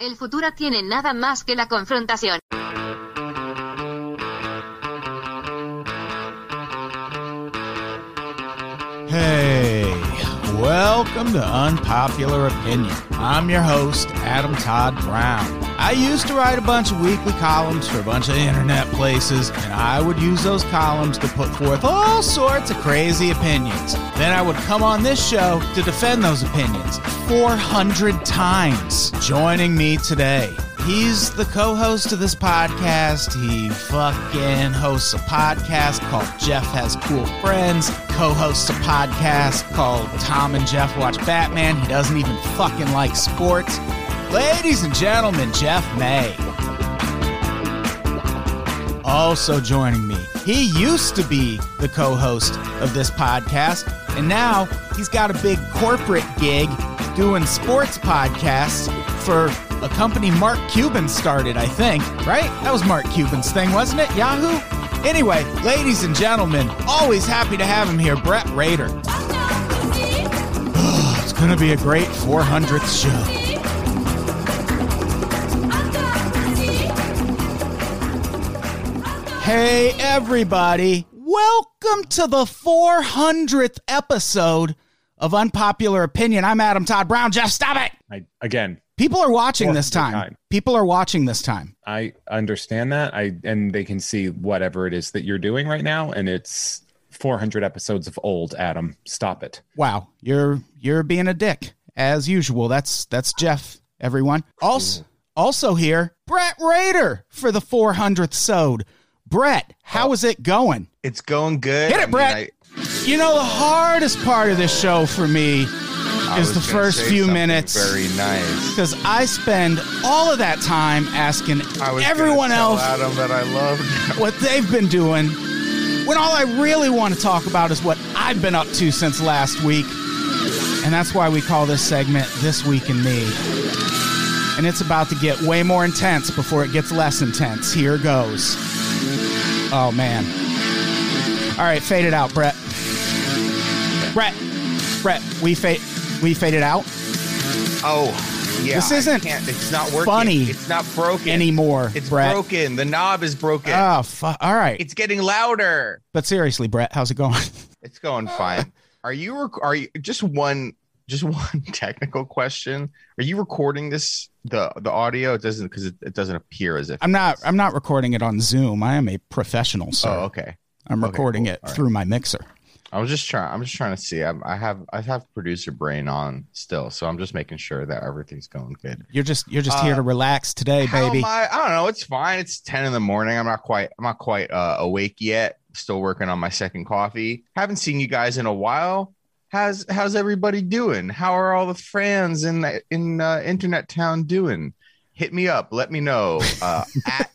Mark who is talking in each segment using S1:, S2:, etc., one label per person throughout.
S1: El futuro tiene nada más que la confrontación.
S2: Hey, welcome to Unpopular Opinion. I'm your host, Adam Todd Brown. I used to write a bunch of weekly columns for a bunch of internet places, and I would use those columns to put forth all sorts of crazy opinions. Then I would come on this show to defend those opinions 400 times. Joining me today, He's the co-host of this podcast. He fucking hosts a podcast called Jeff Has Cool Friends. Co-hosts a podcast called Tom and Jeff Watch Batman. He doesn't even fucking like sports. Ladies and gentlemen, Jeff May. Also joining me, he used to be the co-host of this podcast, and now he's got a big corporate gig doing sports podcasts for a company Mark Cuban started, I think, right? That was Mark Cuban's thing, wasn't it? Yahoo? Anyway, ladies and gentlemen, always happy to have him here, Brett Rader. it's going to be a great 400th show. Hey, everybody. Welcome to the 400th episode of Unpopular Opinion. I'm Adam Todd Brown. Jeff, stop it.
S3: I, again,
S2: People are watching this time.
S3: time.
S2: People are watching this time.
S3: I understand that. I and they can see whatever it is that you're doing right now, and it's 400 episodes of old. Adam, stop it.
S2: Wow, you're you're being a dick as usual. That's that's Jeff. Everyone. Also also here, Brett Rader for the 400th sode. Brett, how oh. is it going?
S4: It's going good.
S2: Hit it,
S4: I mean,
S2: Brett.
S4: I-
S2: You know the hardest part of this show for me is the first few minutes.
S4: Very nice.
S2: because I spend all of that time asking everyone else
S4: Adam that I love.
S2: what they've been doing when all I really want to talk about is what I've been up to since last week. And that's why we call this segment This Week in Me. And it's about to get way more intense before it gets less intense. Here goes. Oh, man. All right, fade it out, Brett. Brett, Brett, we fade, we fade it out
S4: Oh, yeah.
S2: This isn't
S4: It's not working.
S2: funny
S4: It's not broken
S2: anymore,
S4: It's
S2: Brett.
S4: broken. The knob is broken.
S2: Oh, fu- all right.
S4: it's getting louder.
S2: But seriously, Brett, how's it going?
S4: It's going fine. Are you? Are you just one? Just one technical question. Are you recording this? The the audio it doesn't because it, it doesn't appear as if
S2: I'm not. I'm not recording it on Zoom. I am a professional, sir.
S4: Oh, okay.
S2: I'm
S4: okay,
S2: recording
S4: cool.
S2: it
S4: All right.
S2: through my mixer.
S4: I was just trying. I'm just trying to see. I, I have I have producer brain on still, so I'm just making sure that everything's going good.
S2: You're just. You're just here
S4: Uh,
S2: to relax today, baby.
S4: I? I don't know. It's fine. It's ten in the morning. I'm not quite. I'm not quite uh, awake yet. Still working on my second coffee. Haven't seen you guys in a while. How's How's everybody doing? How are all the fans in the, in uh, Internet Town doing? Hit me up. Let me know. Uh, at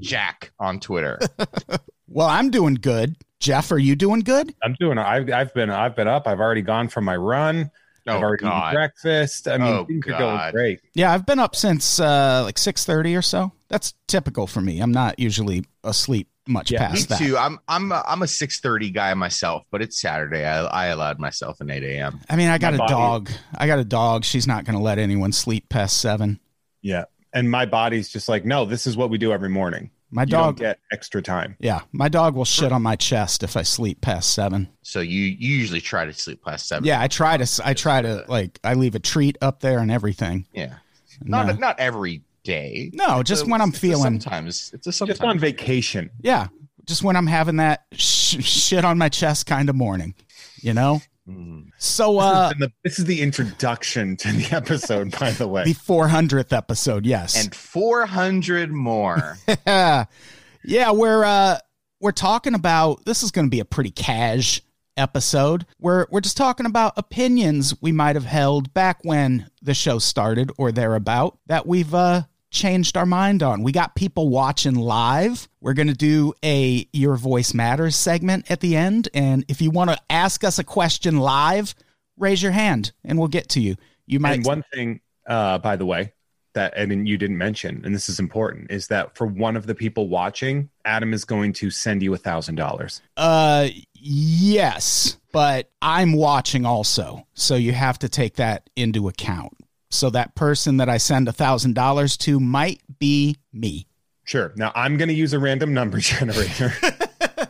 S4: Jack on Twitter.
S2: well, I'm doing good. Jeff, are you doing good?
S3: I'm doing. I've I've been I've been up. I've already gone for my run. I've
S4: Oh
S3: already eaten
S4: God.
S3: breakfast. I mean,
S4: Oh,
S3: things are going great.
S2: Yeah, I've been up since uh, like 6:30 or so. That's typical for me. I'm not usually asleep much
S3: Yeah,
S4: Me
S2: that.
S4: too. I'm I'm a, I'm a six thirty guy myself, but it's Saturday. I, I allowed myself an eight a.m.
S2: I mean, I got
S3: My
S2: a
S3: body-
S2: dog. I got a dog. She's not going to let anyone sleep past seven.
S3: Yeah, and my body's just like, no, this is what we do every morning.
S2: My
S3: You don't
S2: dog.
S3: get extra time.
S2: Yeah, my dog will shit on my chest if I sleep past seven.
S4: So you you usually try to sleep past seven.
S2: Yeah, I try to. s- I try to like. I leave a treat up there and everything.
S4: yeah. Not
S2: No.
S4: not every day.
S2: No,
S4: It's
S2: just
S4: a-
S2: when I'm feeling-
S4: Sometimes it's a sometimes.
S3: Just on vacation.
S2: Yeah, just when I'm having that sh- shit on my chest kind of morning, you know.
S4: Mm.
S2: So, uh,
S3: And the, this is the introduction to the episode, by the way.
S2: the 400th episode, yes.
S4: And four hundred more.
S2: yeah, we're uh we're talking about this is going to be a pretty cash episode. We're we're just talking about opinions we might have held back when the show started or thereabout that we've uh changed our mind on. We got people watching live. We're going to do a Your Voice Matters segment at the end. And if you want to ask us a question live, raise your hand and we'll get to you. You might.
S3: And one thing, uh, by the way, that I mean you didn't mention, and this is important, is that for one of the people watching, Adam is going to send you a thousand dollars.
S2: Uh, yes, but I'm watching also, so you have to take that into account. So that person that I send a thousand dollars to might be me.
S3: Sure. Now I'm going to use a random number generator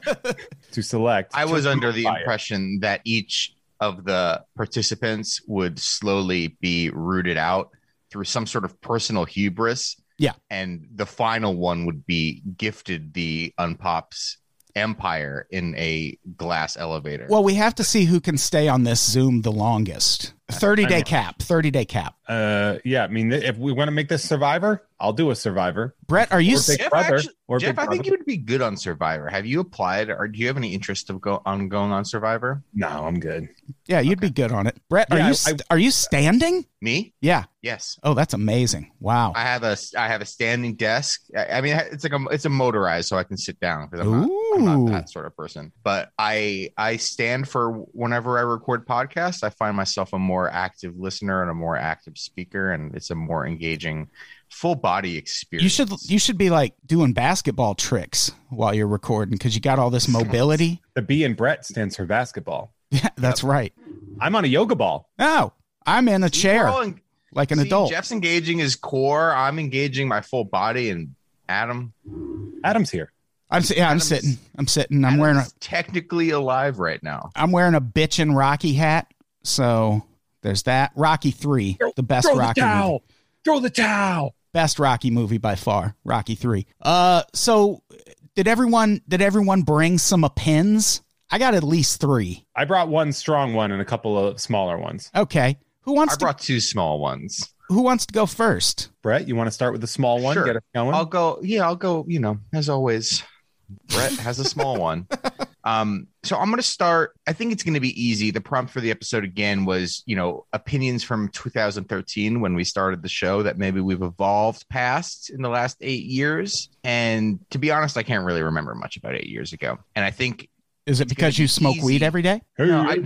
S3: to select.
S4: I was under the
S3: fire.
S4: impression that each of the participants would slowly be rooted out through some sort of personal hubris.
S2: Yeah.
S4: And the final one would be gifted the Unpops empire in a glass elevator.
S2: Well, we have to see who can stay on this Zoom the longest. 30 day cap, 30 day cap.
S3: Uh, yeah. I mean, if we want to make this Survivor, I'll do a Survivor.
S2: Brett, are you
S3: Or Big
S4: Jeff,
S3: Brother.
S4: actually-
S3: or
S4: Jeff,
S3: Big
S4: I think you would be good on Survivor. Have you applied or do you have any interest of go on going on Survivor?
S3: No, I'm good.
S2: Yeah, you'd be good on it. Brett, are
S3: Yeah,
S2: you
S3: I-
S2: st- are you standing?
S4: Me?
S2: Yeah.
S4: Yes.
S2: Oh, that's amazing. Wow.
S4: I have a I have a standing desk. I, I mean, it's like a it's a motorized, so I can sit down because I'm I'm
S2: Ooh.
S4: not that sort of person. But I I stand for whenever I record podcasts. I find myself a more active listener and a more active speaker, and it's a more engaging, full body experience.
S2: You should you should be like doing basketball tricks while you're recording because you got all this mobility.
S3: The B in Brett stands for basketball.
S2: Yeah, that's right.
S3: I'm on a yoga ball.
S2: Oh, I'm in a
S4: See,
S2: chair
S4: en-
S2: like an
S4: see,
S2: adult.
S4: Jeff's engaging his core. I'm engaging my full body, and Adam.
S3: Adam's here.
S2: I'm si- yeah, I'm sitting. I'm sitting. I'm wearing a
S4: technically alive right now.
S2: I'm wearing a bitchin' Rocky hat. So there's that. Rocky three, the best
S3: Throw
S2: Rocky
S3: the
S2: movie.
S3: towel. Throw the towel.
S2: best Rocky movie by far, Rocky 3. Uh so did everyone did everyone bring some uh, pins? I got at least 3.
S3: I brought one strong one and a couple of smaller ones.
S2: Okay. Who wants
S4: I
S2: to
S4: brought two small ones.
S2: who wants to go first?
S3: Brett, you want to start with the small one?
S4: Sure.
S3: Get us going.
S4: I'll go. Yeah, I'll go. You know, as always, Brett has a small one. Um, so I'm going to start. I think it's going to be easy. The prompt for the episode again was, you know, opinions from 2013 when we started the show that maybe we've evolved past in the last eight years. And to be honest, I can't really remember much about eight years ago. And I think
S2: Is it because
S4: gonna
S2: you smoke
S4: easy.
S2: weed every day?
S4: no, I,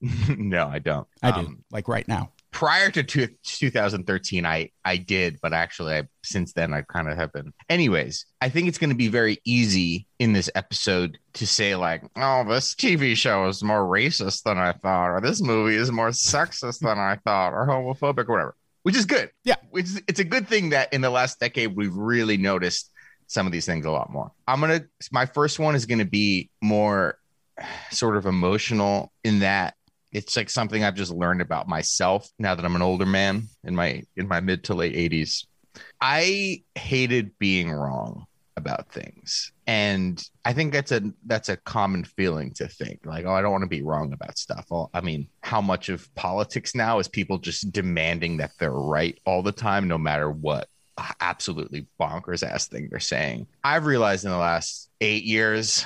S4: no, I don't.
S2: I do.
S4: Um,
S2: like right now.
S4: Prior to two, 2013 i i did but actually I, since then i kind of have been. Anyways i think it's going to be very easy in this episode to say like oh this tv show is more racist than i thought or this movie is more sexist than i thought or homophobic or whatever which is good.
S2: Yeah.
S4: which is, it's a good thing that in the last decade we've really noticed some of these things a lot more. I'm gonna my first one is gonna be more sort of emotional in that it's like something I've just learned about myself now that I'm an older man in my in my mid to late 80s. I hated being wrong about things. And I think that's a that's a common feeling to think like, oh, I don't want to be wrong about stuff. Well, I mean, how much of politics now is people just demanding that they're right all the time, no matter what absolutely bonkers ass thing they're saying. I've realized in the last eight years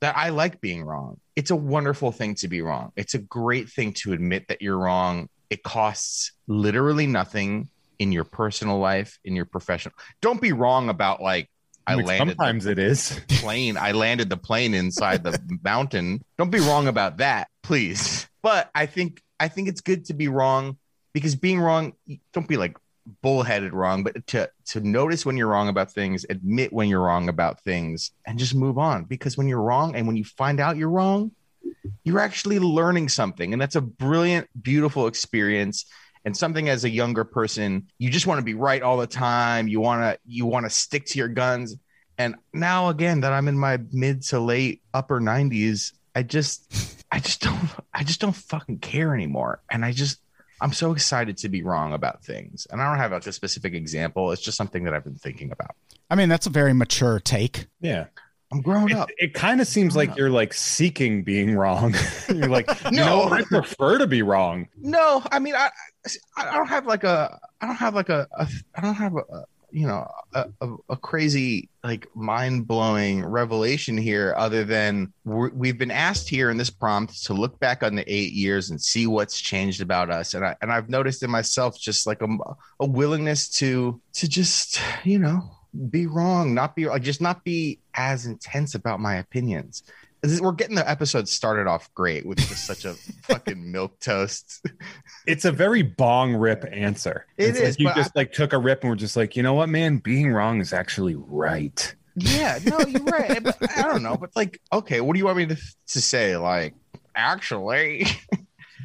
S4: that I like being wrong. It's a wonderful thing to be wrong. It's a great thing to admit that you're wrong. It costs literally nothing in your personal life, in your professional. Don't be wrong about like I
S3: Like,
S4: landed the
S3: Sometimes it is.
S4: plane. I landed the plane inside the mountain. Don't be wrong about that, please. But I think I think it's good to be wrong because being wrong, don't be like bullheaded wrong, but to to notice when you're wrong about things, admit when you're wrong about things, and just move on. Because when you're wrong and when you find out you're wrong, you're actually learning something, and that's a brilliant, beautiful experience. And something as a younger person, you just want to be right all the time. You want to you want to stick to your guns. And now again that I'm in my mid to late upper 90s, I just I just don't I just don't fucking care anymore. And I just I'm so excited to be wrong about things. And I don't have like a specific example. It's just something that I've been thinking about.
S2: I mean, that's a very mature take.
S3: Yeah.
S4: I'm grown
S3: It,
S4: up.
S3: it kind of seems like you're like seeking being wrong. you're like,
S4: No.
S3: no, I prefer to be wrong.
S4: No, I mean I I don't have like a I don't have like a, a I don't have a, you know a, a, a crazy like mind blowing revelation here. Other than we've been asked here in this prompt to look back on the eight years and see what's changed about us, and I and I've noticed in myself just like a, a willingness to to just you know be wrong, not be just not be as intense about my opinions. We're getting the episode started off great with just such a fucking milk toast.
S3: It's a very bong rip answer.
S4: It
S3: it's
S4: is,
S3: Like you
S4: but
S3: just like took a rip and we're just like, you know what, man, being wrong is actually right.
S4: Yeah, no, you're right. But I don't know. But like, okay, what do you want me to, to say? Like, actually,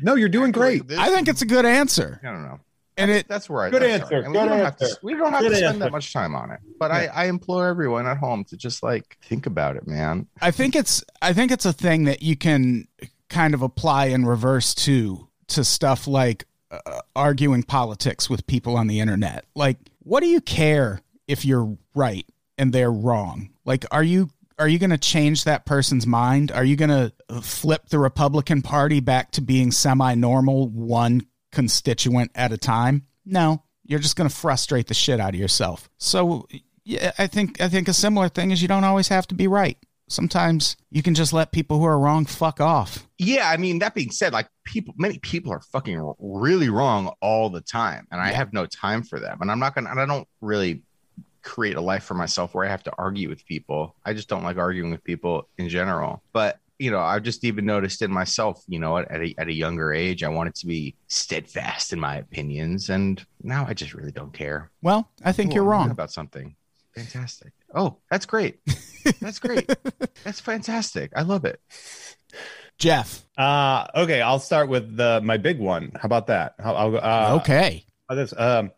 S3: No, you're doing great.
S4: This-
S2: I think it's a good answer.
S4: I don't know.
S2: And it
S4: That's where I
S3: Good answer.
S4: And we
S3: good
S4: don't have to. We don't have
S3: Good
S4: to spend
S3: answer.
S4: that much time on it. But I, I implore everyone at home to just like think about it, man.
S2: I think it's I think it's a thing that you can kind of apply in reverse to to stuff like uh, arguing politics with people on the internet. Like, what do you care if you're right and they're wrong? Like, are you are you going to change that person's mind? Are you going to flip the Republican Party back to being semi-normal, one constituent at a time? No, you're just going to frustrate the shit out of yourself. So, yeah, I think I think a similar thing is you don't always have to be right. Sometimes you can just let people who are wrong fuck off.
S4: Yeah, I mean, that being said, like people, many people are fucking really wrong all the time, and I have no time for them. And I'm not gonna, and I don't really create a life for myself where I have to argue with people. I just don't like arguing with people in general. But you know, I've just even noticed in myself, you know, at a, at a younger age, I wanted to be steadfast in my opinions, and now I just really don't care.
S2: Well, I think
S4: Cool,
S2: you're
S4: I'm
S2: wrong.
S4: about something. Fantastic. Oh, that's great. That's great. that's fantastic. I love it.
S2: Jeff.
S3: Uh okay, I'll start with the my big one. How about that? I'll, I'll, uh,
S2: okay.
S3: how this um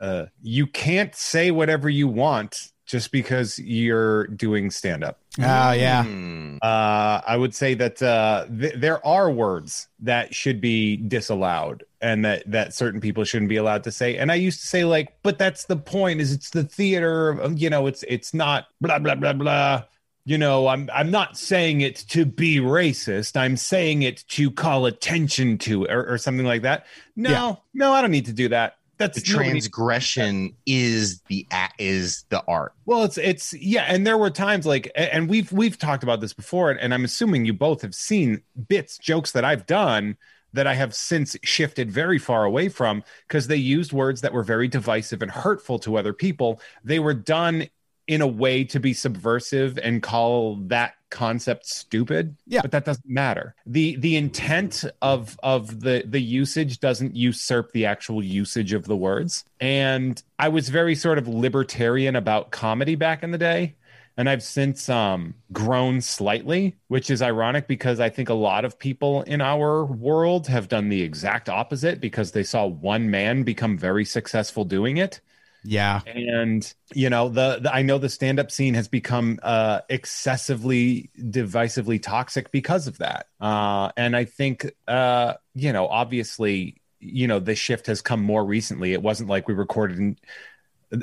S3: uh you can't say whatever you want just because you're doing stand up.
S2: Oh, yeah.
S4: Hmm.
S3: Uh, I would say that uh, th- there are words that should be disallowed and that that certain people shouldn't be allowed to say. And I used to say like, but that's the point. Is it's the theater. You know, it's it's not blah blah blah blah. You know, I'm I'm not saying it to be racist. I'm saying it to call attention to it or, or something like that. No,
S2: Yeah.
S3: no, I don't need to do that. That's
S4: The
S3: nobody-
S4: transgression is the is the art.
S3: Well, it's it's yeah, and there were times like, and we've we've talked about this before, and I'm assuming you both have seen bits, jokes that I've done that I have since shifted very far away from because they used words that were very divisive and hurtful to other people. They were done in a way to be subversive and call that concept stupid
S2: Yeah.
S3: but that doesn't matter. The the intent of of the the usage doesn't usurp the actual usage of the words. And i was very sort of libertarian about comedy back in the day. And i've since um grown slightly which is ironic because i think a lot of people in our world have done the exact opposite because they saw one man become very successful doing it
S2: Yeah.
S3: and you know the, the i know the stand-up scene has become uh excessively divisively toxic because of that uh and i think uh you know obviously you know the shift has come more recently it wasn't like we recorded in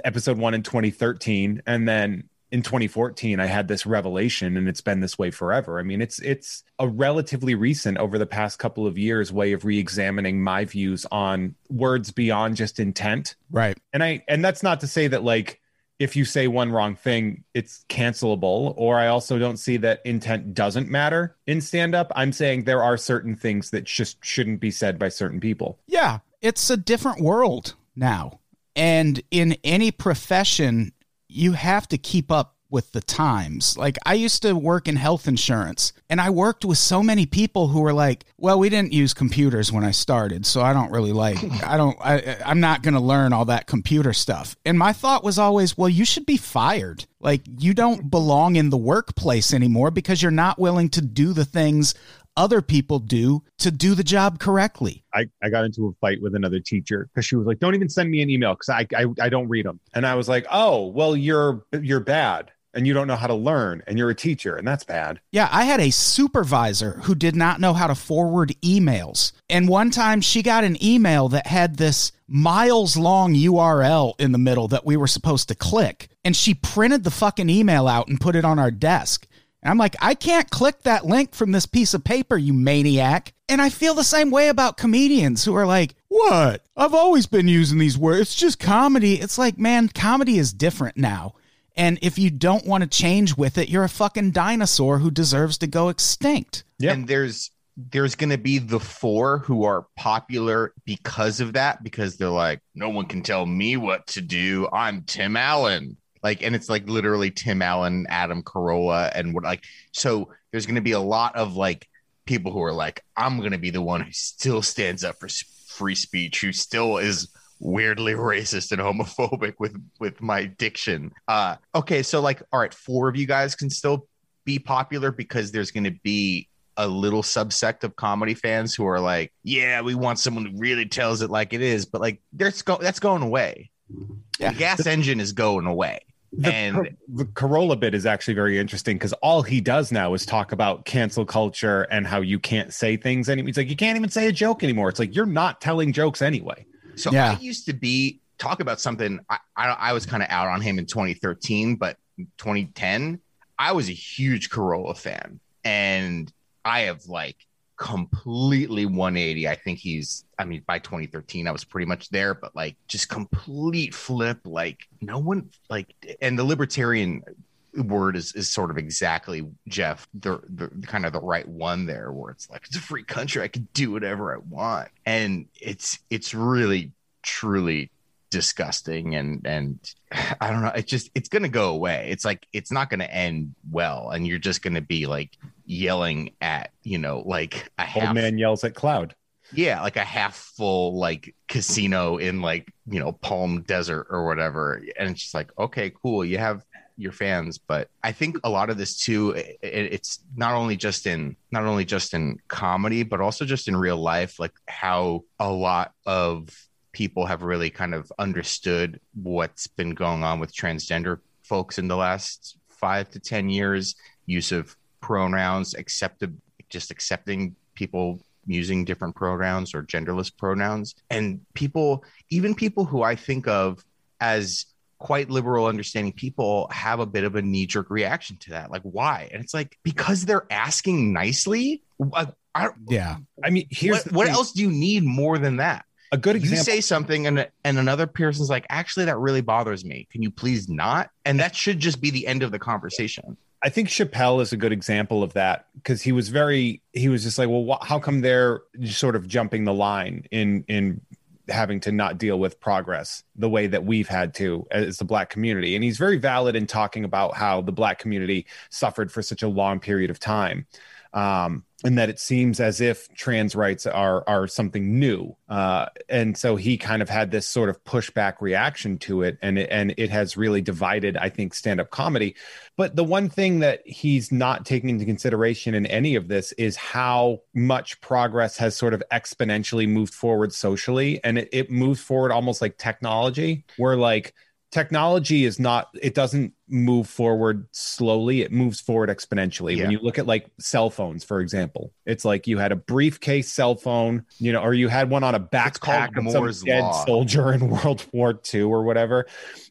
S3: episode 1 in 2013 and then in 2014 i had this revelation and it's been this way forever i mean it's it's a relatively recent over the past couple of years way of re-examining my views on words beyond just intent
S2: Right.
S3: and i and that's not to say that like if you say one wrong thing it's cancelable or i also don't see that intent doesn't matter in stand up i'm saying there are certain things that just shouldn't be said by certain people
S2: Yeah. It's a different world now. And in any profession, you have to keep up with the times. Like I used to work in health insurance and I worked with so many people who were like, "Well, we didn't use computers when I started, so I don't really like I don't I I'm not going to learn all that computer stuff." And my thought was always, "Well, you should be fired. Like you don't belong in the workplace anymore because you're not willing to do the things other people do to do the job correctly."
S3: I, I got into a fight with another teacher because she was like, "Don't even send me an email because I, I I don't read them." And I was like, "Oh, well, you're you're bad and you don't know how to learn and you're a teacher and that's bad."
S2: Yeah, I had a supervisor who did not know how to forward emails. And one time she got an email that had this miles long URL in the middle that we were supposed to click. And she printed the fucking email out and put it on our desk. And I'm like, I can't click that link from this piece of paper, you maniac. And I feel the same way about comedians who are like, What? I've always been using these words. It's just comedy. It's like, man, comedy is different now. And if you don't want to change with it, you're a fucking dinosaur who deserves to go extinct.
S3: Yep.
S4: And there's there's going to be the four who are popular because of that because they're like no one can tell me what to do. I'm Tim Allen. Like and it's like literally Tim Allen, Adam Carolla and what like so there's going to be a lot of like people who are like I'm going to be the one who still stands up for free speech, who still is weirdly racist and homophobic with with my diction. Uh okay, so like all right, four of you guys can still be popular because there's going to be a little subsect of comedy fans who are like, yeah, we want someone who really tells it like it is, but like there's go- that's going away.
S2: Yeah.
S4: The gas engine is going away.
S3: The,
S4: and
S3: the Carolla bit is actually very interesting because all he does now is talk about cancel culture and how you can't say things anymore. He's like, you can't even say a joke anymore. It's like you're not telling jokes anyway.
S4: So
S2: Yeah.
S4: I used to be talk about something. I I, I was kind of out on him in 2013, but 2010, I was a huge Carolla fan, and I have like completely 180. I think he's. I mean, by 2013, I was pretty much there, but like just complete flip. Like no one like, and the libertarian word is is sort of exactly Jeff the, the kind of the right one there where it's like it's a free country I can do whatever I want and it's it's really truly disgusting and and I don't know it's just it's going to go away. It's like it's not going to end well and you're just going to be like yelling at you know like a half
S3: Old man yells at cloud.
S4: yeah like a half full like casino in like you know palm desert or whatever. And it's just like okay cool you have your fans. But i think a lot of this too it, it's not only just in not only just in comedy but also just in real life like how a lot of people have really kind of understood what's been going on with transgender folks in the last five to ten years use of pronouns accepted just accepting people using different pronouns or genderless pronouns. And people even people who i think of as quite liberal understanding people have a bit of a knee-jerk reaction to that like why? And it's like because they're asking nicely? I, I,
S2: Yeah.
S3: I mean, here's
S4: what, what else do you need more than that
S3: A good example.
S4: you say something and and another person's like actually that really bothers me. Can you please not? And that should just be the end of the conversation.
S3: I think Chappelle is a good example of that because he was very he was just like, well, wh- how come they're sort of jumping the line in in having to not deal with progress the way that we've had to as the black community? And he's very valid in talking about how the black community suffered for such a long period of time um, and that it seems as if trans rights are are something new uh, and so he kind of had this sort of pushback reaction to it and it, and it has really divided i think stand-up comedy but the one thing that he's not taking into consideration in any of this is how much progress has sort of exponentially moved forward socially. And it, it moves forward almost like technology, where like technology is not, it doesn't move forward slowly, it moves forward exponentially.
S4: Yeah.
S3: When you look at like cell phones, for example, it's like you had a briefcase cell phone, you know, or you had one on a backpack of some dead
S4: Law.
S3: soldier in World War II or whatever.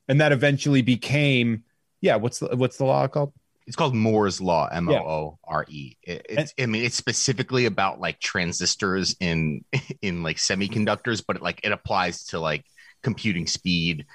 S3: And that eventually became yeah what's the what's the law called
S4: it's called Moore's law, M O O R E. It's, I mean, it's specifically about like transistors in in like semiconductors, but like it applies to like computing speed,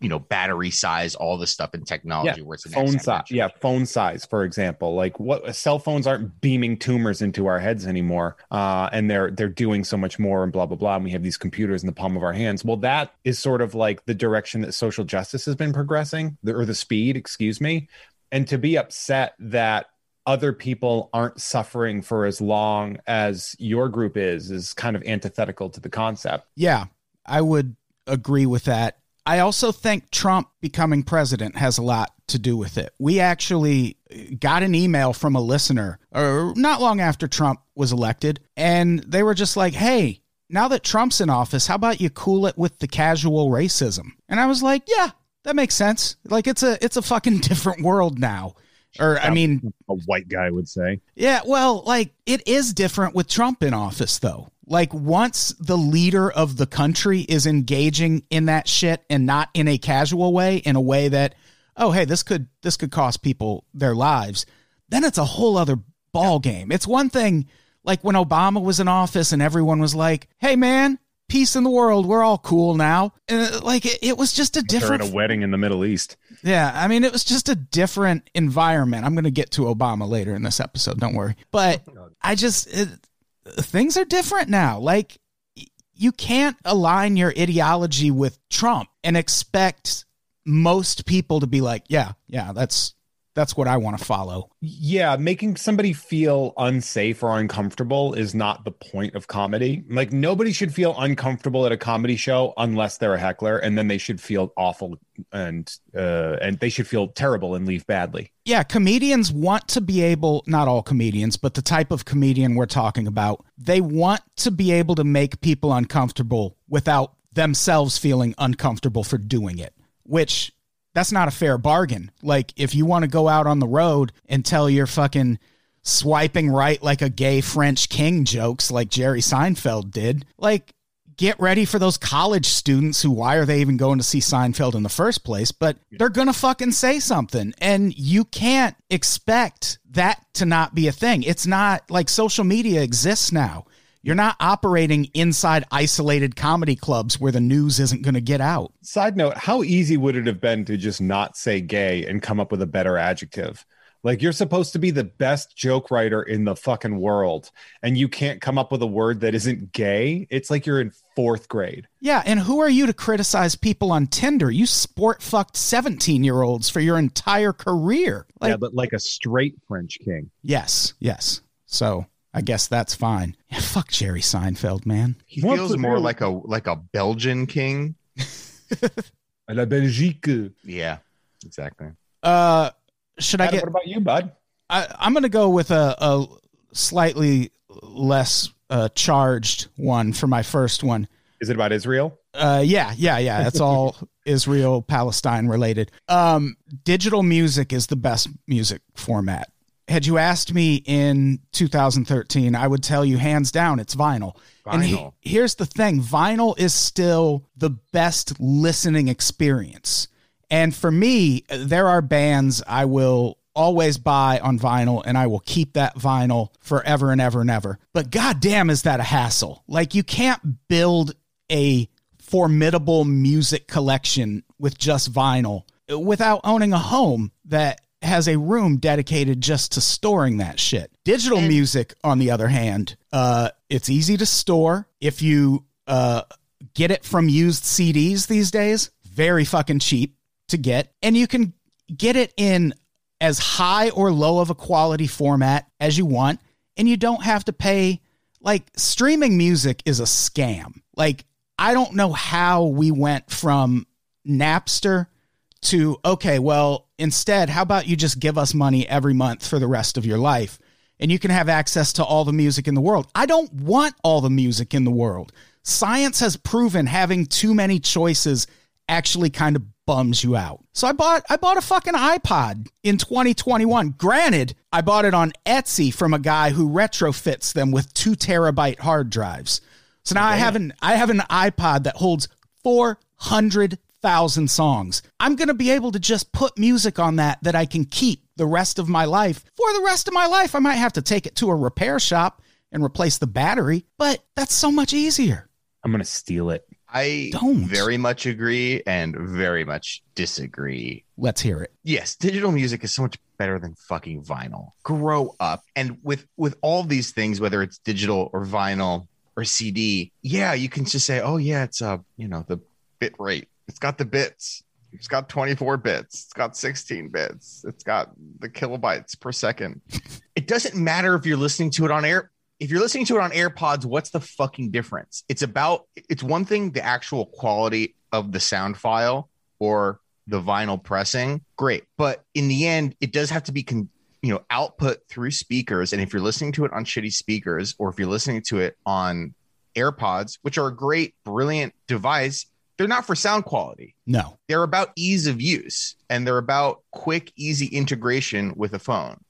S4: you know, battery size, all this stuff in technology. Where it's an
S3: phone size yeah phone size for example like what cell phones aren't beaming tumors into our heads anymore uh and they're they're doing so much more and blah blah blah and we have these computers in the palm of our hands well that is sort of like the direction that social justice has been progressing the, or the speed excuse me and to be upset that other people aren't suffering for as long as your group is is kind of antithetical to the concept
S2: Yeah, I would agree with that. I also think Trump becoming president has a lot to do with it. We actually got an email from a listener, or not long after Trump was elected, and they were just like, "Hey, now that Trump's in office, how about you cool it with the casual racism?" And I was like, "Yeah, that makes sense. Like it's a it's a fucking different world now." Or I mean,
S3: a white guy would say
S2: yeah, well, like it is different with Trump in office, though. Like once the leader of the country is engaging in that shit and not in a casual way, in a way that, oh, hey, this could this could cost people their lives, then it's a whole other ball game. It's one thing like when Obama was in office and everyone was like, hey, man, peace in the world. We're all cool now. Uh, like it, it was just a
S3: They're
S2: different.
S3: at a wedding in the Middle East.
S2: Yeah, I mean, it was just a different environment. I'm going to get to Obama later in this episode. Don't worry. But I just, it, things are different now. Like, you can't align your ideology with Trump and expect most people to be like, yeah, yeah, that's that's what I want to follow.
S3: Yeah, making somebody feel unsafe or uncomfortable is not the point of comedy. Like nobody should feel uncomfortable at a comedy show unless they're a heckler, and then they should feel awful and uh, and they should feel terrible and leave badly.
S2: Yeah, comedians want to be able, not all comedians, but the type of comedian we're talking about, they want to be able to make people uncomfortable without themselves feeling uncomfortable for doing it, which that's not a fair bargain. Like, if you want to go out on the road and tell your fucking swiping right like a gay French king jokes like Jerry Seinfeld did, like, get ready for those college students who why are they even going to see Seinfeld in the first place? But they're going to fucking say something and you can't expect that to not be a thing. It's not like social media exists now you're not operating inside isolated comedy clubs where the news isn't going to get out
S3: Side note: How easy would it have been to just not say gay and come up with a better adjective? Like you're supposed to be the best joke writer in the fucking world, and you can't come up with a word that isn't gay. It's like you're in fourth grade.
S2: yeah and who are you to criticize people on tinder you sport fucked 17 year olds for your entire career like
S3: yeah, but like a straight French king.
S2: Yes, yes. So I guess that's fine. Yeah, fuck Jerry Seinfeld, man.
S4: He
S3: What's
S4: feels more like a like a Belgian king.
S3: À la Belgique.
S4: Yeah, exactly.
S2: Uh, should I
S3: Adam,
S2: get?
S3: what about you, bud?
S2: I, I'm going to go with a, a slightly less uh, charged one for my first one.
S3: Is it about Israel?
S2: Uh, yeah, yeah, yeah. That's all Israel Palestine related. Um, digital music is the best music format. Had you asked me in 2013, I would tell you hands down it's vinyl. And he- here's the thing vinyl is still the best listening experience. And for me, there are bands I will always buy on vinyl and I will keep that vinyl forever and ever and ever. But goddamn, is that a hassle? Like, you can't build a formidable music collection with just vinyl without owning a home that has a room dedicated just to storing that shit. Digital music, on the other hand, uh, it's easy to store. If you uh, get it from used CDs these days, very fucking cheap to get. And you can get it in as high or low of a quality format as you want. And you don't have to pay. Like, streaming music is a scam. Like, I don't know how we went from Napster to, okay, well, instead, how about you just give us money every month for the rest of your life? And you can have access to all the music in the world. I don't want all the music in the world. Science has proven having too many choices actually kind of bums you out. So I bought I bought a fucking iPod in 2021. Granted, I bought it on Etsy from a guy who retrofits them with 2 terabyte hard drives. So now I have an I have an iPod that holds 400,000 songs. I'm going to be able to just put music on that that I can keep the rest of my life. For the rest of my life, I might have to take it to a repair shop and replace the battery, but that's so much easier.
S3: I'm gonna steal it.
S4: I
S2: Don't.
S4: very much agree and very much disagree.
S2: Let's hear it.
S4: Yes, digital music is so much better than fucking vinyl. Grow up. And with with all these things, whether it's digital or vinyl or CD, yeah, you can just say, oh yeah, it's uh, you know, the bit rate. It's got the bits. It's got 24 bits. It's got 16 bits. It's got the kilobytes per second. it doesn't matter if you're listening to it on air. If you're listening to it on AirPods, what's the fucking difference? It's about it's one thing the actual quality of the sound file or the vinyl pressing, great. But in the end, it does have to be con- you know output through speakers. And if you're listening to it on shitty speakers, or if you're listening to it on AirPods, which are a great, brilliant device, they're not for sound quality.
S2: No.
S4: They're about ease of use and they're about quick, easy integration with a phone.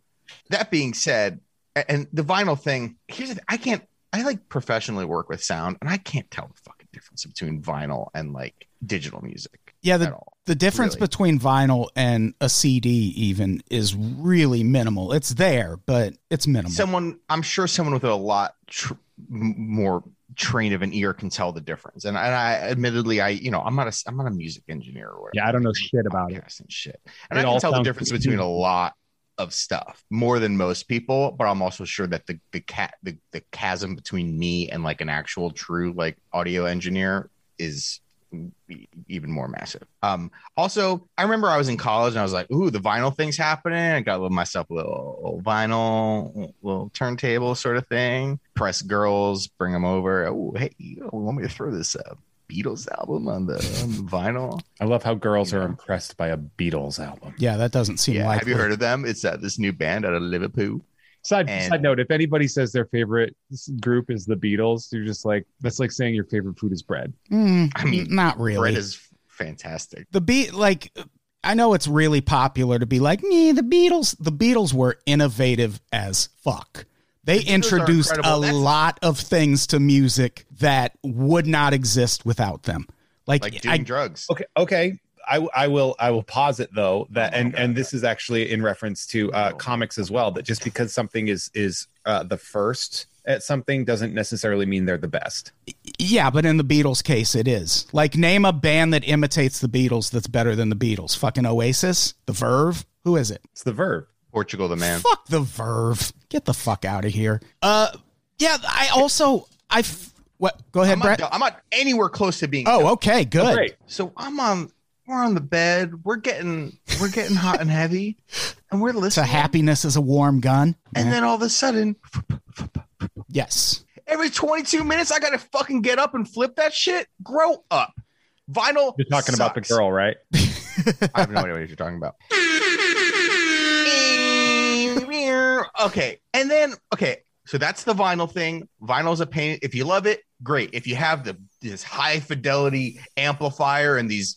S4: That being said, and the vinyl thing, here's the thing, I can't I like professionally work with sound and I can't tell the fucking difference between vinyl and like digital music.
S2: Yeah, the,
S4: all.
S2: the difference
S4: really.
S2: between vinyl and a CD even is really minimal. It's there, but it's minimal.
S4: someone i'm sure someone with a lot tr- more train of an ear can tell the difference. And, and I admittedly, I you know, I'm not a I'm not a music engineer or whatever.
S3: Yeah, I don't know shit about it.
S4: And shit. And
S3: It
S4: I can tell the difference between a lot of stuff more than most people. But I'm also sure that the the cat the, the chasm between me and like an actual true like audio engineer is even more massive. Um, also, I remember I was in college and I was like, "Ooh, the vinyl thing's happening." I got myself a little, little vinyl, little turntable sort of thing. Press girls, bring them over. Oh, hey, you know, want me to throw this uh, Beatles album on the, on the vinyl?
S3: I love how girls
S4: Yeah.
S3: are impressed by a Beatles album.
S2: Yeah, that doesn't seem
S4: Yeah,
S2: likely.
S4: have you heard of them? It's uh, this new band out of Liverpool.
S3: Side,
S4: And-
S3: side note: If anybody says their favorite group is the Beatles, you're just like that's like saying your favorite food is bread.
S2: Mm,
S4: I mean,
S2: not really.
S4: Bread is fantastic.
S2: the beat like I know it's really popular to be like, "Nee, the Beatles." The Beatles were innovative as fuck. They
S4: The
S2: introduced a.
S4: That's-
S2: lot of things to music that would not exist without them. Like,
S4: Like doing
S2: I,
S4: drugs.
S3: Okay, okay. I, I will I will posit though that and and this is actually in reference to uh, comics as well that just because something is is uh, the first at something doesn't necessarily mean they're the best.
S2: yeah, but in the Beatles case, it is. Like, name a band that imitates the Beatles that's better than the Beatles. Fucking Oasis, The Verve. Who is it?
S3: It's the Verve.
S4: Portugal, the man.
S2: Fuck the Verve. Get the fuck out of here. Uh, yeah. I also I f- what? Go ahead,
S4: I'm
S2: Brett.
S4: not, I'm not anywhere close to being.
S2: Oh, okay, good.
S3: Great.
S4: So I'm on. We're on the bed. We're getting. We're getting hot and heavy, and we're
S2: So
S4: listening.
S2: happiness is a warm gun.
S4: And then all of a sudden,
S2: Yes.
S4: every 22 minutes, I gotta fucking get up and flip that shit. Grow up. Vinyl.
S3: You're talking about the girl, right?
S4: I have no idea what you're talking about. okay. And then, okay. So that's the vinyl thing. Vinyl's a pain. If you love it, great. If you have the this high fidelity amplifier and these,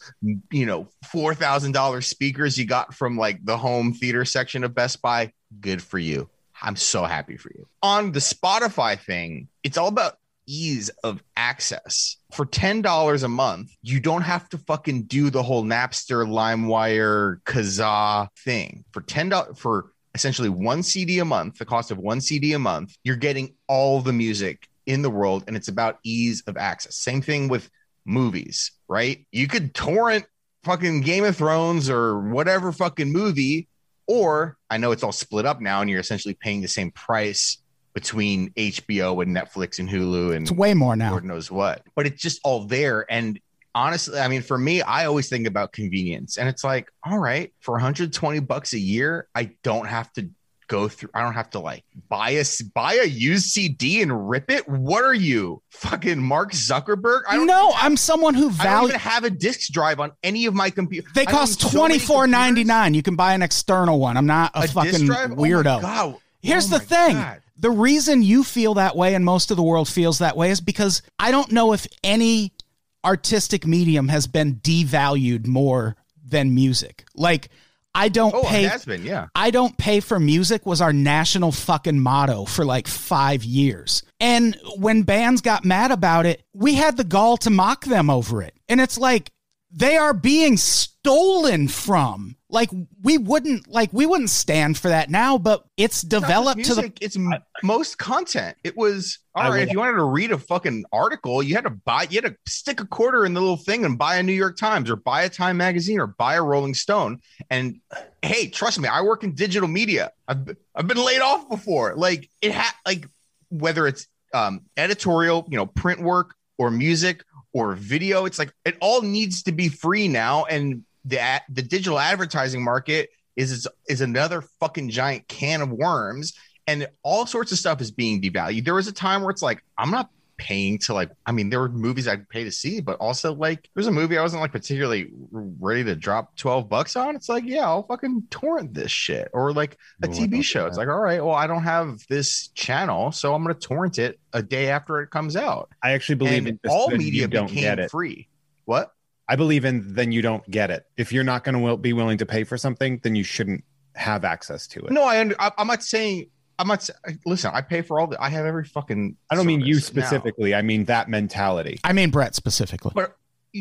S4: you know, four thousand dollars speakers you got from like the home theater section of Best Buy, good for you. I'm so happy for you. On the Spotify thing, it's all about ease of access. For $10 a month, you don't have to fucking do the whole Napster, LimeWire, Kazaa thing. For $10 for essentially one CD a month, the cost of one CD a month, you're getting all the music in the world and it's about ease of access. Same thing with movies, right? You could torrent fucking Game of Thrones or whatever fucking movie or I know it's all split up now and you're essentially paying the same price between HBO and Netflix and Hulu and
S2: It's way more now.
S4: Lord knows what. But it's just all there. And honestly, I mean, for me, I always think about convenience. And it's like, all right, for 120 bucks a year, I don't have to go through, I don't have to like buy a buy a used CD and rip it. What are you? Fucking Mark Zuckerberg? I don't
S2: No, I'm someone who
S4: I don't
S2: value.
S4: even have a disk drive on any of my computer.
S2: They cost twenty four ninety nine. You can buy an external one. I'm not a,
S4: A
S2: fucking?
S4: Oh
S2: weirdo.
S4: God.
S2: Here's
S4: Oh
S2: the thing.
S4: God.
S2: The reason you feel that way and most of the world feels that way is because I don't know if any artistic medium has been devalued more than music. Like I don't
S4: Oh,
S2: pay
S4: been, yeah.
S2: I don't pay for music was our national fucking motto for like five years. And when bands got mad about it, we had the gall to mock them over it. And it's like, they are being stolen from. Like we wouldn't like we wouldn't stand for that now, but it's
S4: Not just
S2: developed to the
S4: it's m- most content. It was all
S3: I
S4: right.
S3: will-
S4: If you wanted to read a fucking article, you had to buy, you had to stick a quarter in the little thing and buy a New York Times or buy a Time magazine or buy a Rolling Stone. And hey, trust me, I work in digital media. I've been- I've been laid off before. Like it had like whether it's um, editorial, you know, print work or music or video, it's like it all needs to be free now. And the the digital advertising market is is, is another fucking giant can of worms and all sorts of stuff is being devalued. There was a time where it's like, I'm not paying to like, I mean, there were movies I'd pay to see, but also like there's a movie I wasn't like particularly ready to drop 12 bucks on. It's like, yeah, I'll fucking torrent this shit. Or like a TV show. It's like, all right, well, I don't have this channel, so I'm gonna torrent it a day after it comes out.
S3: I actually believe
S4: And
S3: in
S4: all media
S3: don't
S4: became free. What?
S3: I believe in then you don't get it. If you're not going to will, be willing to pay for something, then you shouldn't have access to it.
S4: No, I, under, I I'm not saying I'm not sa- listen, I pay for all the I have every fucking
S3: I don't mean you
S4: service now.
S3: specifically. I mean that mentality.
S2: I mean Brett specifically.
S4: but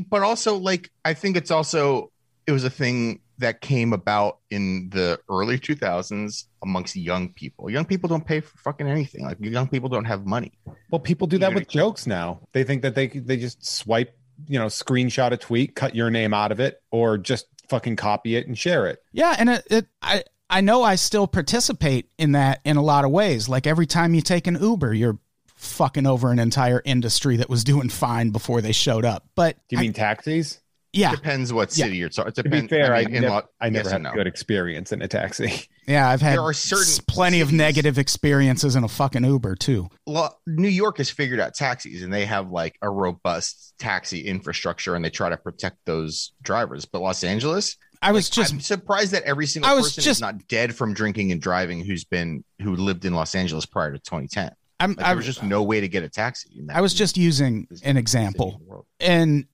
S4: but also like I think it's also it was a thing that came about in the early 2000s amongst young people. Young people don't pay for fucking anything. Like young people don't have money.
S3: Well, people do that
S4: Even
S3: with jokes now. They think that they they just swipe, you know, screenshot a tweet, cut your name out of it, or just fucking copy it and share it.
S2: Yeah, and it, it I I know I still participate in that in a lot of ways. Like every time you take an Uber, you're fucking over an entire industry that was doing fine before they showed up. But
S3: Do you
S2: I-
S3: mean taxis?
S2: yeah,
S4: Depends what
S2: Yeah.
S4: city you're talking. It
S3: To be fair, I,
S4: mean, in
S3: never,
S4: lo-
S3: I never
S4: yes
S3: had a
S4: no.
S3: good experience in a taxi.
S2: yeah, I've had
S4: There are certain
S2: s- plenty of negative experiences in a fucking Uber too.
S4: Lo- New York has figured out taxis and they have like a robust taxi infrastructure and they try to protect those drivers. But Los Angeles,
S2: I was just
S4: I'm surprised that every single
S2: I was
S4: person
S2: just-
S4: is not dead from drinking and driving who's been who lived in Los Angeles prior to 2010.
S2: I'm
S4: Like,
S2: I
S4: was just no way to get a taxi. in that-
S2: I was just using an example.
S4: city in the world.
S2: and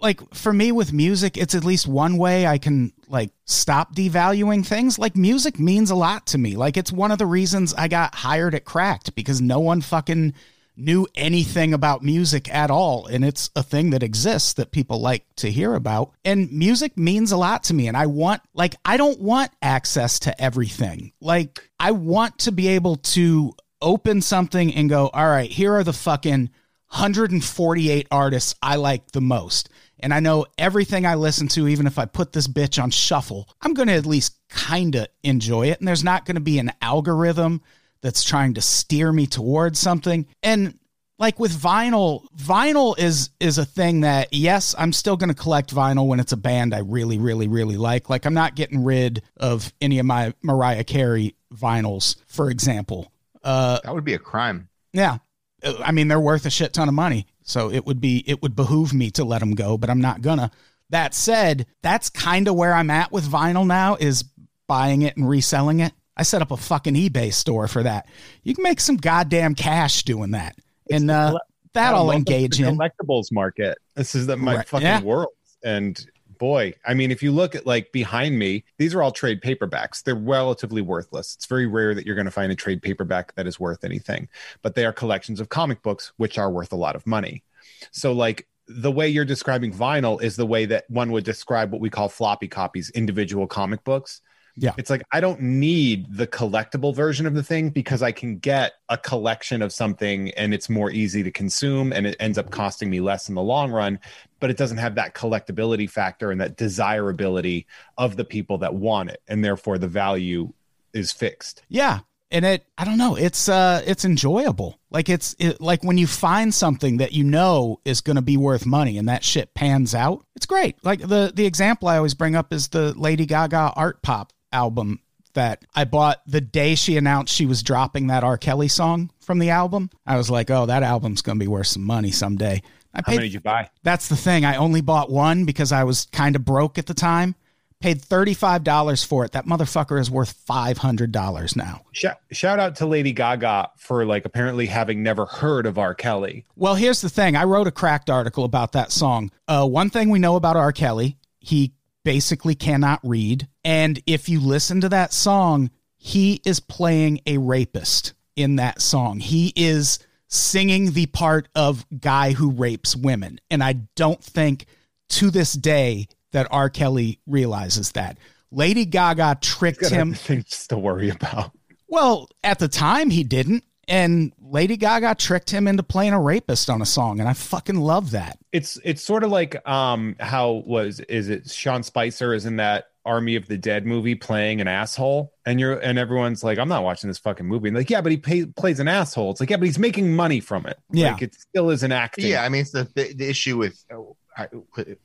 S2: like for me with music it's at least one way i can like stop devaluing things like music means a lot to me like it's one of the reasons i got hired at cracked because no one fucking knew anything about music at all and it's a thing that exists that people like to hear about and music means a lot to me and i want like i don't want access to everything like i want to be able to open something and go all right here are the fucking 148 artists I like the most. And I know everything I listen to, even if I put this bitch on shuffle, I'm going to at least kind of enjoy it. And there's not going to be an algorithm that's trying to steer me towards something. And like with vinyl, vinyl is is a thing that yes, I'm still going to collect vinyl when it's a band I really really really like. Like I'm not getting rid of any of my Mariah Carey vinyls, for example. Uh
S4: That would be a crime.
S2: yeah. Uh, I mean, they're worth a shit ton of money. So it would be, it would behoove me to let them go, but I'm not gonna. That said, that's kind of where I'm at with vinyl now is buying it and reselling it. I set up a fucking eBay store for that. You can make some goddamn cash doing that. and uh, that I'll engage
S3: the
S2: in.
S3: collectibles market. This is the, my
S2: Right,
S3: fucking
S2: yeah.
S3: world. And boy, I mean, if you look at like behind me, these are all trade paperbacks. They're relatively worthless. It's very rare that you're going to find a trade paperback that is worth anything, but they are collections of comic books, which are worth a lot of money. So, like, the way you're describing vinyl is the way that one would describe what we call floppy copies, individual comic books.
S2: Yeah.
S3: It's like I don't need the collectible version of the thing because I can get a collection of something and it's more easy to consume and it ends up costing me less in the long run, but it doesn't have that collectability factor and that desirability of the people that want it. And therefore the value is fixed.
S2: Yeah. And it, I don't know, it's, uh, it's enjoyable. Like it's it, like when you find something that you know is going to be worth money and that shit pans out, it's great. Like the, the example I always bring up is the Lady Gaga art pop album that I bought the day she announced she was dropping that R. Kelly song from the album. I was like, oh, that album's going to be worth some money someday. I
S3: How many did you buy?
S2: that's the thing. I only bought one because I was kind of broke at the time. Paid $35 for it. That motherfucker is worth $500 now.
S3: Shout, shout out to Lady Gaga for like apparently having never heard of R. Kelly.
S2: Well, here's the thing. I wrote a cracked article about that song. Uh, one thing we know about R. Kelly, he basically cannot read. And if you listen to that song, he is playing a rapist in that song. He is singing the part of guy who rapes women. And I don't think to this day that R. Kelly realizes that. Lady Gaga tricked him.
S3: things to worry about.
S2: Well, at the time he didn't. And Lady Gaga tricked him into playing a rapist on a song, and I fucking love that.
S3: It's it's sort of like um how was is it Sean Spicer is in that Army of the Dead movie playing an asshole, and you're and everyone's like, I'm not watching this fucking movie. And like, yeah, but he pay, plays an asshole. It's like, yeah, but he's making money from it.
S2: Yeah.
S3: like it still is an acting.
S4: Yeah, I mean, it's the the, the issue with. oh, I,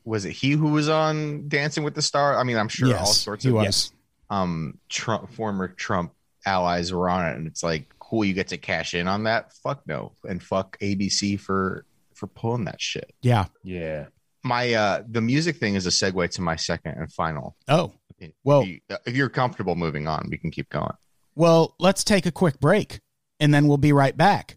S4: was it he who was on Dancing with the Star? I mean, I'm sure all sorts of
S2: was.
S4: um Trump former Trump allies were on it, and it's like, cool, you get to cash in on that. Fuck no, and fuck ABC for for pulling that shit.
S2: Yeah.
S3: yeah.
S4: My uh the music thing is a segue to my second and final.
S2: Oh,
S4: If
S2: Well-
S4: you- if you're comfortable moving on, we can keep going.
S2: well, let's take a quick break, and then we'll be right back.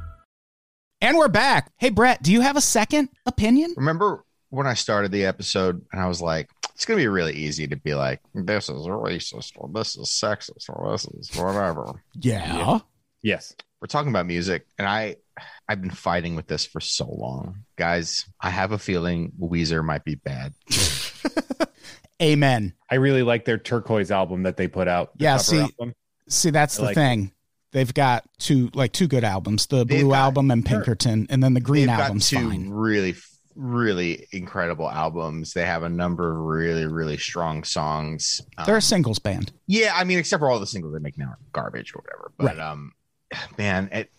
S2: And we're back. Hey, Brett, do you have a second opinion?
S4: Remember when I started the episode and I was like, it's gonna be really easy to be like, this is racist or this is sexist or this is whatever.
S2: Yeah.
S3: Yes.
S4: We're talking about music, and I I've been fighting with this for so long. Guys, I have a feeling Weezer might be bad.
S2: Amen.
S3: I really like their turquoise album that they put out. the
S2: Yeah, see-
S3: album.
S2: See, that's
S3: I
S2: the
S3: like
S2: thing. They've got two like two good albums, the
S4: They've
S2: Blue
S4: got-
S2: album and. Pinkerton, and then the Green
S4: They've got
S2: album's
S4: two
S2: fine.
S4: really, really incredible albums. They have a number of really, really strong songs.
S2: They're a
S4: Um,
S2: singles band.
S4: Yeah, I mean, except for all the singles they make now are garbage or whatever. But
S2: Right.
S4: um, man, it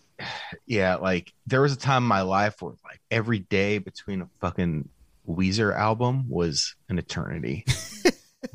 S4: yeah, like there was a time in my life where like every day between a fucking Weezer album was an eternity.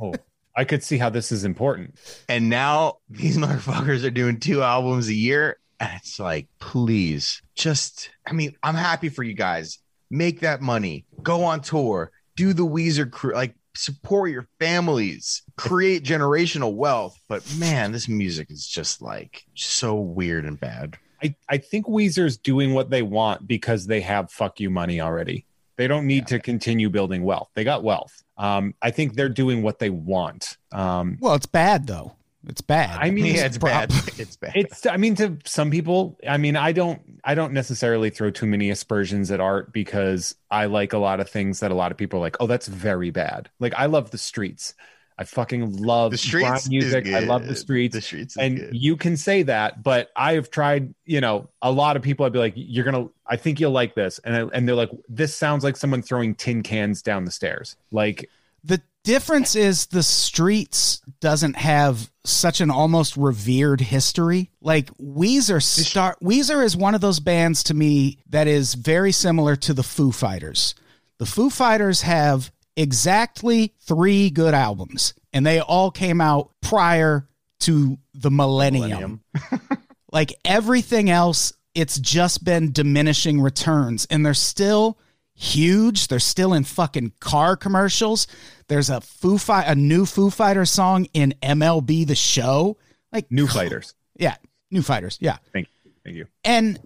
S3: Oh, I could see how this is important.
S4: and now these motherfuckers are doing two albums a year. And it's like, please, just I mean, I'm happy for you guys. Make that money, go on tour, do the Weezer crew, like support your families, create generational wealth. But man, this music is just like so weird and bad.
S3: I, I think Weezer's doing what they want because they have fuck you money already. They don't need to continue building wealth. They got wealth. Um, I think they're doing what they want. Um,
S2: Well, it's bad though. It's bad.
S3: I mean,
S4: Yeah, it's bad. It's bad.
S3: it's i mean to some people i mean i don't i don't necessarily throw too many aspersions at art because i like a lot of things that a lot of people are like oh that's very bad like i love the streets i fucking love
S4: the streets
S3: grime music i love the streets
S4: The streets
S3: and
S4: good.
S3: you can say that but i have tried you know a lot of people i'd be like you're gonna i think you'll like this and I, and they're like this sounds like someone throwing tin cans down the stairs like
S2: the difference is the streets doesn't have such an almost revered history. Like Weezer start Weezer is one of those bands to me that is very similar to the Foo Fighters. The Foo Fighters have exactly 3 good albums and they all came out prior to the millennium. like everything else it's just been diminishing returns and they're still huge. They're still in fucking car commercials. There's a foo fight a new foo fighter song in mlb the show. Like
S3: new fighters.
S2: yeah new fighters yeah.
S3: Thank you. Thank you.
S2: And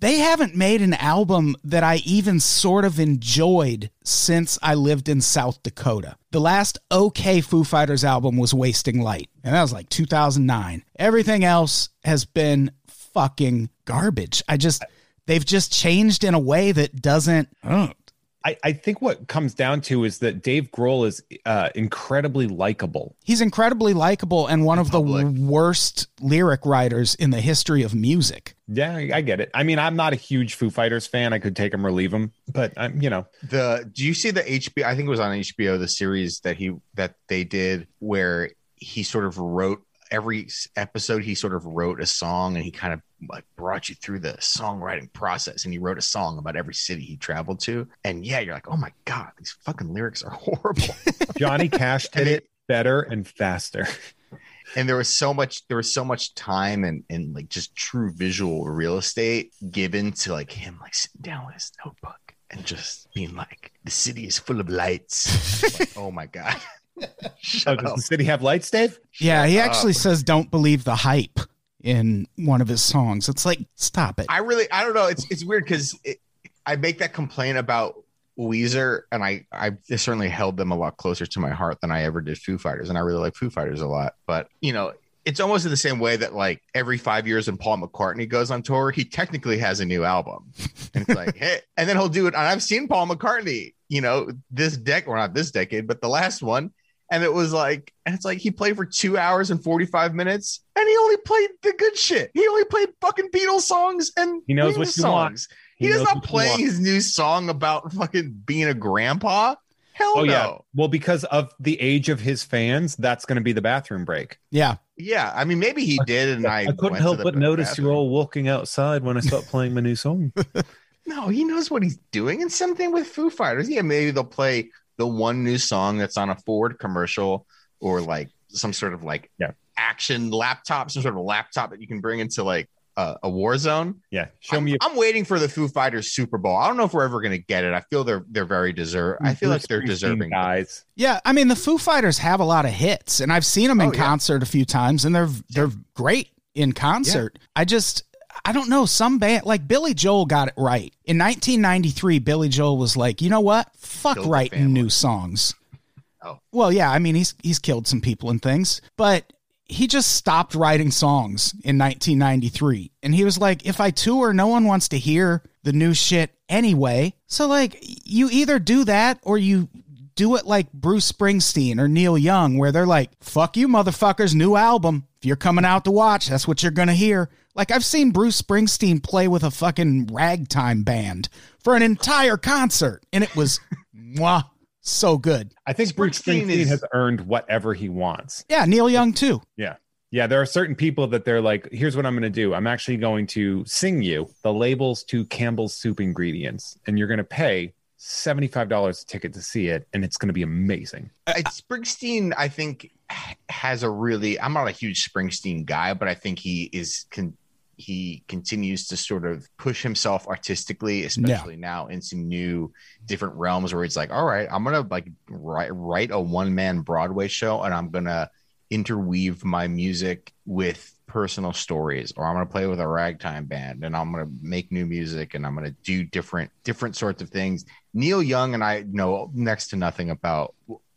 S2: they haven't made an album that I even sort of enjoyed since I lived in South Dakota. The last okay Foo Fighters album was Wasting Light, and that was like 2009. Everything else has been fucking garbage. I just they've just changed in a way that doesn't uh,
S3: I, I think what comes down to is that Dave Grohl is uh, incredibly likable.
S2: He's incredibly likable and one of
S4: public.
S2: the worst lyric writers in the history of music.
S3: Yeah, I I get it. I mean, I'm not a huge Foo Fighters fan. I could take him or leave him, but I'm, you know,
S4: the do you see the HBO? I think it was on HBO the series that he that they did where he sort of wrote every episode. He sort of wrote a song and he kind of like brought you through the songwriting process. And he wrote a song about every city he traveled to. And yeah, you're like, oh my god, these fucking lyrics are horrible.
S3: Johnny Cash did it better and faster.
S4: and there was so much there was so much time and and like just true visual real estate given to like him like sitting down with his notebook and just being like the city is full of lights like, oh my god
S3: Oh,
S4: Shut
S3: does the city have lights, Dave?
S2: Yeah, he actually
S4: up.
S2: says don't believe the hype in one of his songs. It's like stop it.
S4: I really I don't know it's it's weird because I make that complaint about Weezer and I I certainly held them a lot closer to my heart than I ever did Foo Fighters and I really like Foo Fighters a lot but you know it's almost in the same way that like every five years when Paul McCartney goes on tour, he technically has a new album. And it's like, hey, and then he'll do it. And I've seen Paul McCartney, you know, this decade, or not this decade, but the last one. And it was like, and it's like he played for two hours and 45 minutes and he only played the good shit. He only played fucking Beatles songs and
S3: He knows
S4: Wings
S3: what you
S4: songs.
S3: want.
S4: He,
S3: He
S4: does not
S3: what you
S4: play his new song about fucking being a grandpa. Hell
S3: Oh
S4: no.
S3: yeah. Well, because of the age of his fans, that's going to be the bathroom break.
S2: Yeah.
S4: Yeah, I mean, maybe he did, and I,
S3: I couldn't help but notice
S4: you're
S3: all walking outside when I stopped playing my new song.
S4: No, he knows what he's doing. And something with Foo Fighters. Yeah, maybe they'll play the one new song that's on a Ford commercial or like some sort of like
S3: Yeah.
S4: action laptop, some sort of laptop that you can bring into like a, a war zone.
S3: Yeah, show
S4: I'm,
S3: me.
S4: I'm waiting for the Foo Fighters Super Bowl. I don't know if we're ever going to get it. I feel they're they're very deserve. I feel like they're deserving.
S3: guys.
S2: Yeah, I mean the Foo Fighters have a lot of hits, and I've seen them in
S4: Oh, yeah.
S2: concert a few times, and they're they're great in concert. I just I don't know some band like Billy Joel got it right in 1993. Billy Joel was like, you know what, fuck
S4: Killed
S2: writing new songs.
S4: Oh.
S2: well, yeah, I mean he's he's killed some people and things, but he just stopped writing songs in 1993, and he was like, if I tour, no one wants to hear the new shit anyway. So like, you either do that or you do it like Bruce Springsteen or Neil Young, where they're like, fuck you, motherfuckers, new album. If you're coming out to watch, that's what you're going to hear. Like, I've seen Bruce Springsteen play with a fucking ragtime band for an entire concert, and it was, mwah, so good.
S3: I think Bruce
S4: Springsteen
S3: Springsteen
S4: is-
S3: has earned whatever he wants.
S2: Yeah, Neil Young too.
S3: Yeah. Yeah, there are certain people that they're like, here's what I'm going to do. I'm actually going to sing you the labels to Campbell's soup ingredients, and you're going to pay $75 a ticket to see it, and it's going to be amazing.
S4: I, Springsteen, I think, h- has a really. I'm not a huge Springsteen guy, but I think he is. Con, he continues to sort of push himself artistically, especially now into new, different realms where it's like, all right, I'm gonna like write write a one man Broadway show, and I'm gonna interweave my music with personal stories or i'm going to play with a ragtime band and i'm going to make new music and i'm going to do different different sorts of things neil young and i know next to nothing about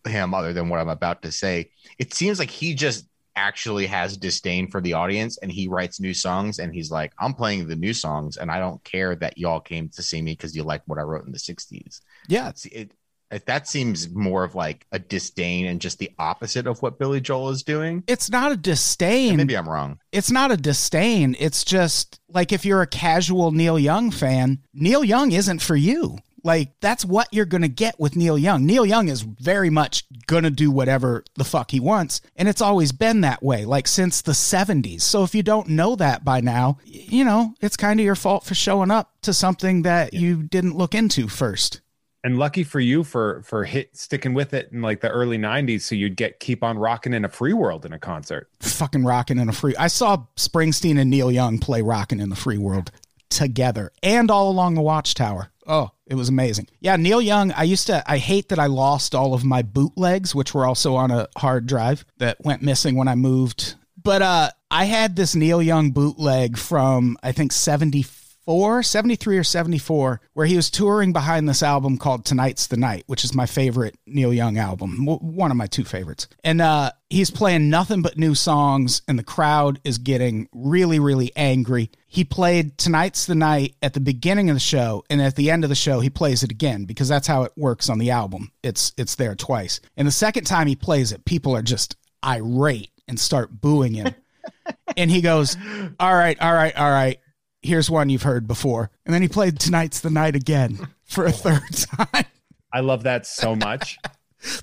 S4: him other than what i'm about to say it seems like he just actually has disdain for the audience and he writes new songs and he's like i'm playing the new songs and i don't care that y'all came to see me because you like what i wrote in the 60s
S2: Yeah,
S4: it, it that seems more of like a disdain and just the opposite of what billy joel is doing
S2: it's not a disdain.
S4: maybe i'm wrong
S2: it's not a disdain. It's just like if you're a casual Neil Young fan, Neil Young isn't for you. Like that's what you're going to get with Neil Young. Neil Young is very much going to do whatever the fuck he wants, and it's always been that way like since the 70s. So if you don't know that by now, you know, it's kind of your fault for showing up to something that you didn't look into first.
S3: And lucky for you for for hit sticking with it in like the early 90s so you'd get keep on rocking in a free world in a concert.
S2: Fucking rocking in a free. I saw Springsteen and Neil Young play rocking in the free world together and all along the watchtower. Oh, it was amazing. Yeah, Neil Young, I used to I hate that I lost all of my bootlegs which were also on a hard drive that went missing when I moved. But uh I had this Neil Young bootleg from I think 74, 73 or 74 where he was touring behind this album called Tonight's the Night, which is my favorite Neil Young album, one of my two favorites. And uh he's playing nothing but new songs and the crowd is getting really really angry. He played Tonight's the Night at the beginning of the show and at the end of the show he plays it again because that's how it works on the album. It's it's there twice. And the second time he plays it, people are just irate and start booing him. and he goes, "All right, all right, all right. Here's one you've heard before." And then he played "Tonight's the Night" again for a third time.
S3: I love that so much.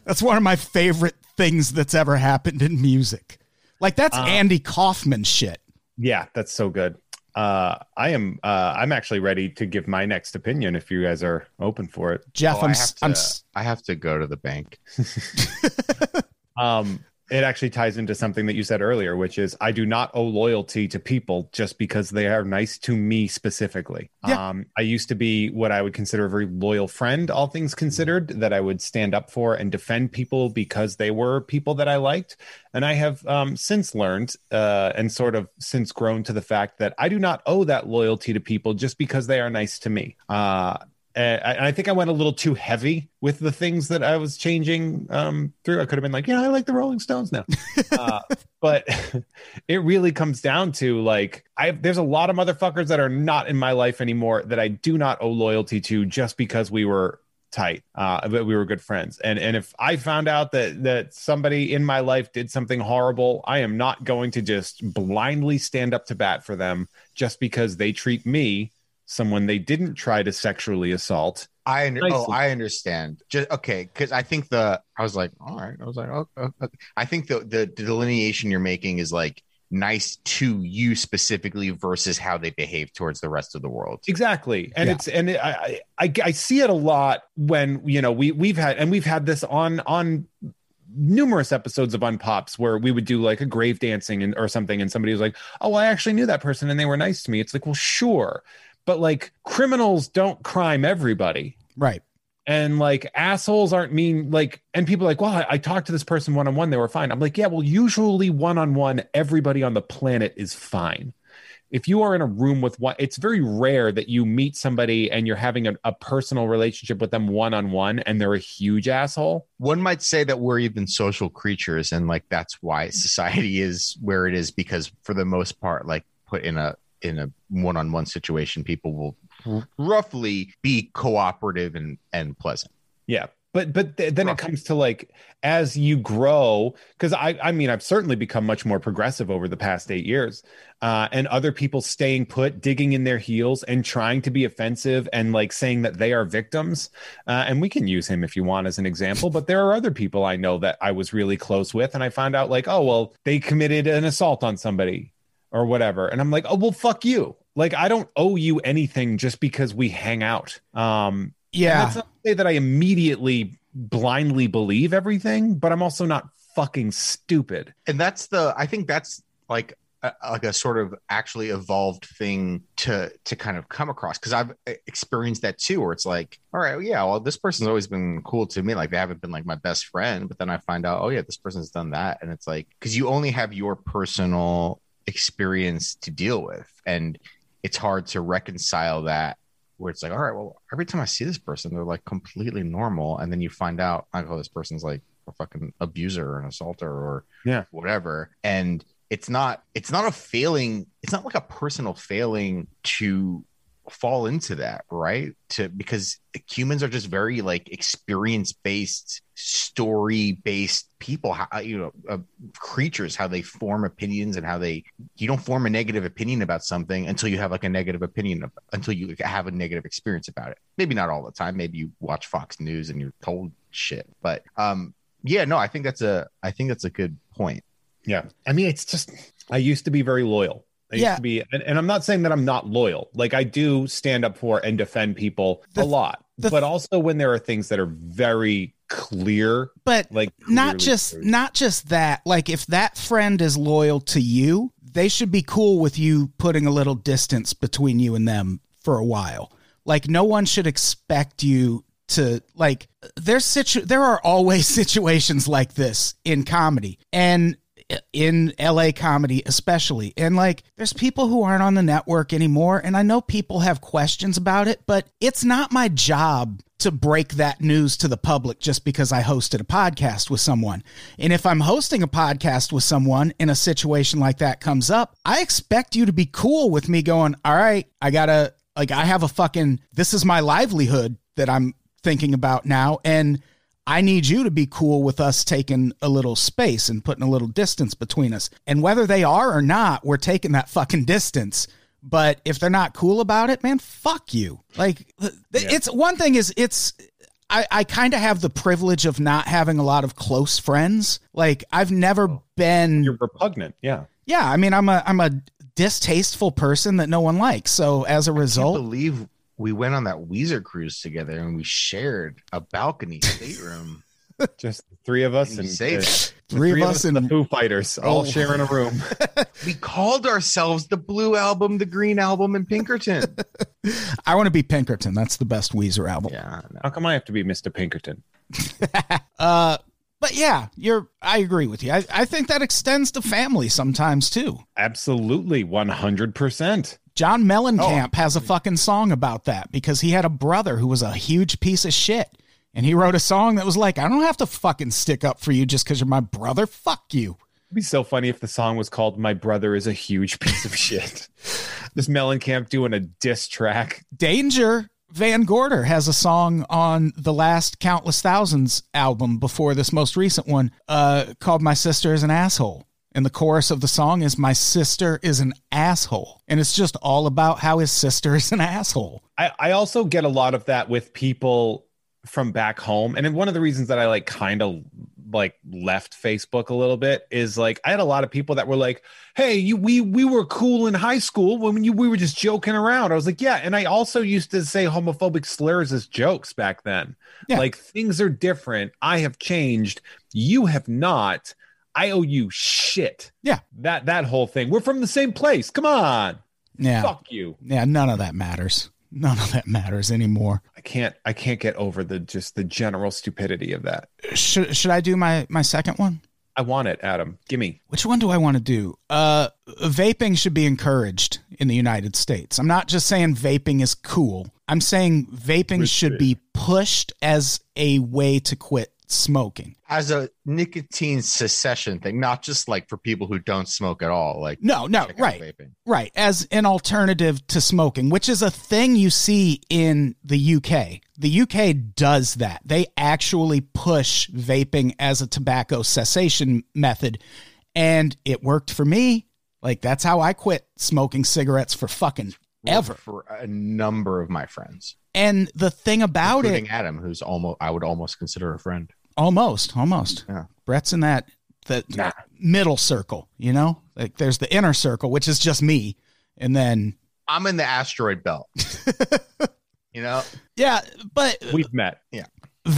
S2: That's one of my favorite things that's ever happened in music. Like that's Andy Kaufman shit.
S3: yeah, that's so good. Uh I am uh I'm actually ready to give my next opinion if you guys are open for it.
S2: Jeff,
S4: Oh,
S2: I'm,
S4: I,
S2: s-
S4: have to,
S2: I'm s-
S4: I have to go to the bank.
S3: Um, it actually ties into something that you said earlier, which is I do not owe loyalty to people just because they are nice to me specifically.
S2: Yeah.
S3: Um, I used to be what I would consider a very loyal friend, all things considered, that I would stand up for and defend people because they were people that I liked. And I have um, since learned uh, and sort of since grown to the fact that I do not owe that loyalty to people just because they are nice to me. Uh, and I, I think I went a little too heavy with the things that I was changing um, through. I could have been like, yeah, I like the Rolling Stones now, uh, but it really comes down to like, I there's a lot of motherfuckers that are not in my life anymore that I do not owe loyalty to just because we were tight, uh, that we were good friends. And and if I found out that that somebody in my life did something horrible, I am not going to just blindly stand up to bat for them just because they treat me someone they didn't try to sexually assault.
S4: I under- oh I understand. Just okay, because I think the I was like, all right. I was like, oh, oh, okay. I think the the delineation you're making is like nice to you specifically versus how they behave towards the rest of the world.
S3: Exactly, and
S2: Yeah.
S3: it's and it, I, I I see it a lot when you know we we've had and we've had this on on numerous episodes of Unpops where we would do like a grave dancing and or something, and somebody was like, "Oh, I actually knew that person and they were nice to me." It's like, well, sure, but like criminals don't crime everybody.
S2: Right.
S3: And like assholes aren't mean like, and people are like, well, I, I talked to this person one on one, they were fine. I'm like, yeah, well, usually one on one, everybody on the planet is fine if you are in a room with one, it's very rare that you meet somebody and you're having a, a personal relationship with them one on one and they're a huge asshole.
S4: One might say that we're even social creatures, and like that's why society is where it is because for the most part, like put in a in a one on one situation, people will roughly be cooperative and and pleasant.
S3: Yeah, but but th- then it comes to like as you grow because i i mean i've certainly become much more progressive over the past eight years uh, and other people staying put digging in their heels and trying to be offensive and like saying that they are victims uh, and we can use him if you want as an example but there are other people i know that i was really close with and i found out like oh well they committed an assault on somebody or whatever. And i'm like oh well fuck you. Like i don't owe you anything just because we hang out. Um
S2: Yeah.
S3: that's not to say that I immediately blindly believe everything, but I'm also not fucking stupid.
S4: and that's the i think that's like a, like a sort of actually evolved thing to to kind of come across. Because i've experienced that too where it's like all right yeah well this person's always been cool to me. Like they haven't been like my best friend but then i find out oh yeah this person's done that. And it's like because you only have your personal experience to deal with. And it's hard to reconcile that where it's like all right well every time i see this person they're like completely normal. And then you find out like oh this person's like a fucking abuser or an assaulter or
S3: Yeah.
S4: whatever. And it's not it's not a failing it's not like a personal failing to fall into that right? To because humans are just very like experience based story based people. How you know uh, creatures how they form opinions and how they you don't form a negative opinion about something until you have like a negative opinion of, until you have a negative experience about it. Maybe not all the time. Maybe you watch fox news and you're told shit. But um yeah no i think that's a i think that's a good point.
S3: Yeah. I mean, it's just, I used to be very loyal. I
S2: Yeah.
S3: used to be, and, and I'm not saying that I'm not loyal. Like, I do stand up for and defend people
S2: The-
S3: a lot,
S2: the-
S3: but also when there are things that are very clear,
S2: But
S3: like,
S2: not just
S3: true.
S2: not just that. Like if that friend is loyal to you, they should be cool with you putting a little distance between you and them for a while. Like no one should expect you to like there's situ there are always situations like this in comedy and in LA comedy especially and like there's people who aren't on the network anymore and I know people have questions about it but it's not my job to break that news to the public just because I hosted a podcast with someone. And if I'm hosting a podcast with someone and a situation like that comes up, I expect you to be cool with me going, "All right, I got to like I have a fucking this is my livelihood that I'm thinking about now and I need you to be cool with us taking a little space and putting a little distance between us. And whether they are or not, we're taking that fucking distance. But if they're not cool about it, man, fuck you. Like, th- it's one thing is it's, I, I kind of have the privilege of not having a lot of close friends. Like, I've never oh. been,
S3: you're repugnant. Yeah.
S2: yeah, I mean, I'm a, I'm a distasteful person that no one likes. So as a result,
S4: believe we went on that Weezer cruise together and we shared a balcony stateroom.
S3: Just three of us
S4: Can
S3: and
S4: say
S3: the-
S4: that?
S3: the
S2: Three of us
S3: and the
S2: and-
S3: Foo Fighters all
S2: Oh.
S3: sharing a room.
S4: we called ourselves the Blue Album, the Green Album, and Pinkerton.
S2: I want to be Pinkerton. That's the best Weezer album.
S4: yeah, no.
S3: How come I have to be Mr. Pinkerton?
S2: Uh, but yeah, you're. I agree with you. I, I think that extends to family sometimes too.
S3: Absolutely, 100%.
S2: John Mellencamp has a fucking song about that because he had a brother who was a huge piece of shit. And he wrote a song that was like, I don't have to fucking stick up for you just because you're my brother. Fuck you.
S3: It'd be so funny if the song was called "My Brother Is a Huge Piece of Shit." This Mellencamp doing a diss track.
S2: Danger Van Gorder has a song on the last Countless Thousands album before this most recent one uh, called My Sister is an Asshole. And the chorus of the song is My Sister is an Asshole. And it's just all about how his sister is an asshole.
S3: I, I also get a lot of that with people from back home, and one of the reasons that I like kind of like left Facebook a little bit is like I had a lot of people that were like, "Hey, you we we were cool in high school when you we were just joking around." I was like, "Yeah," and I also used to say homophobic slurs as jokes back then.
S2: Yeah.
S3: Like things are different. I have changed. You have not. I owe you shit.
S2: Yeah.
S3: That that whole thing. We're from the same place. Come on.
S2: Yeah.
S3: Fuck you.
S2: Yeah, none of that matters. None of that matters anymore.
S3: I can't I can't get over the just the general stupidity of that.
S2: Should should I do my my second one?
S3: I want it, Adam. Gimme.
S2: Which one do I want to do? Uh vaping should be encouraged in the United States. I'm not just saying vaping is cool. I'm saying vaping should be pushed as a way to quit smoking.
S4: As a nicotine cessation thing, not just like for people who don't smoke at all. Like
S2: No, no, right.
S4: vaping.
S2: Right, as an alternative to smoking, which is a thing you see in the UK. The UK does that. They actually push vaping as a tobacco cessation method, and it worked for me. Like, that's how I quit smoking cigarettes for fucking ever.
S4: for a number of my friends,
S2: And the thing about
S4: including
S2: it,
S4: Adam, who's almost I would almost consider a friend.
S2: almost, almost.
S4: Yeah.
S2: Brett's in that that
S4: Nah.
S2: middle circle, you know? Like, there's the inner circle, which is just me. And then,
S4: I'm in the asteroid belt. you know,
S2: yeah, but
S3: We've met. That's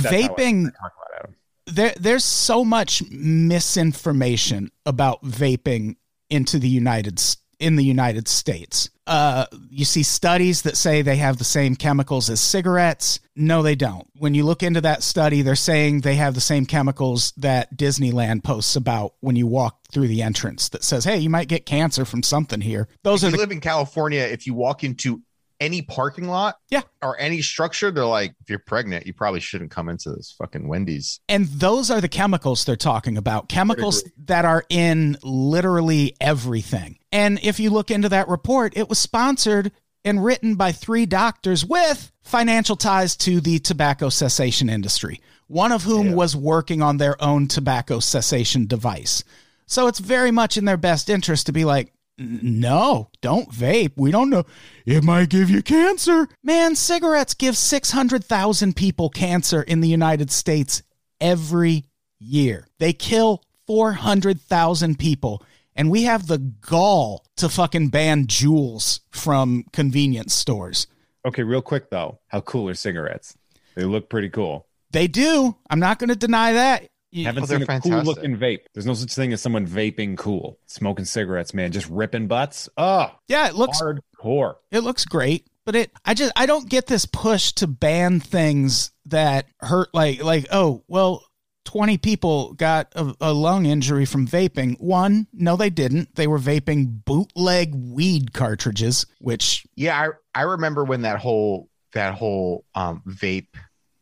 S3: how I
S2: vaping
S3: talk about Adam.
S2: there there's so much misinformation about vaping into the United S- in the United States. Uh, you see studies that say they have the same chemicals as cigarettes. No, they don't. When you look into that study, they're saying they have the same chemicals that Disneyland posts about when you walk through the entrance that says, "Hey, you might get cancer from something here." Those
S4: if
S2: are
S4: you
S2: the
S4: live in California, if you walk into any parking lot,
S2: Yeah.
S4: or any structure, they're like, if you're pregnant, you probably shouldn't come into this fucking Wendy's.
S2: And those are the chemicals they're talking about. Chemicals that are in literally everything. And if you look into that report, it was sponsored and written by three doctors with financial ties to the tobacco cessation industry, one of whom was working on their own tobacco cessation device. So it's very much in their best interest to be like, "N- no, don't vape. We don't know. It might give you cancer. Man, cigarettes give 600,000 people cancer in the United States every year. They kill 400,000 people. And we have the gall to fucking ban Juuls from convenience stores.
S3: Okay, real quick though, how cool are cigarettes? They look pretty cool.
S2: They do. I'm not going to deny that. You-
S3: Haven't
S4: Oh,
S3: seen a
S4: fantastic.
S3: cool looking vape. There's no such thing as someone vaping cool. Smoking cigarettes, man, just ripping butts. Oh,
S2: yeah, it looks
S3: hardcore.
S2: It looks great, but it I just I don't get this push to ban things that hurt like like oh, well 20 people got a, a lung injury from vaping. One, no they didn't. They were vaping bootleg weed cartridges, which
S4: Yeah, I I remember when that whole that whole um vape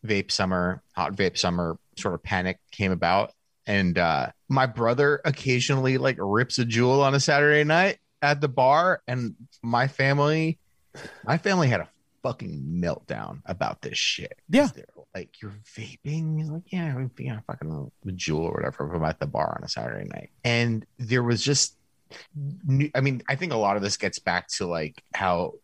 S4: vape summer hot vape summer sort of panic came about, and uh my brother occasionally like rips a Juul on a Saturday night at the bar, and my family my family had a fucking meltdown about this shit.
S2: Yeah.
S4: They're like you're vaping. He's like, yeah, I'm, yeah, fucking a Juul or whatever. I'm at the bar on a Saturday night, and there was just I mean, I think a lot of this gets back to like how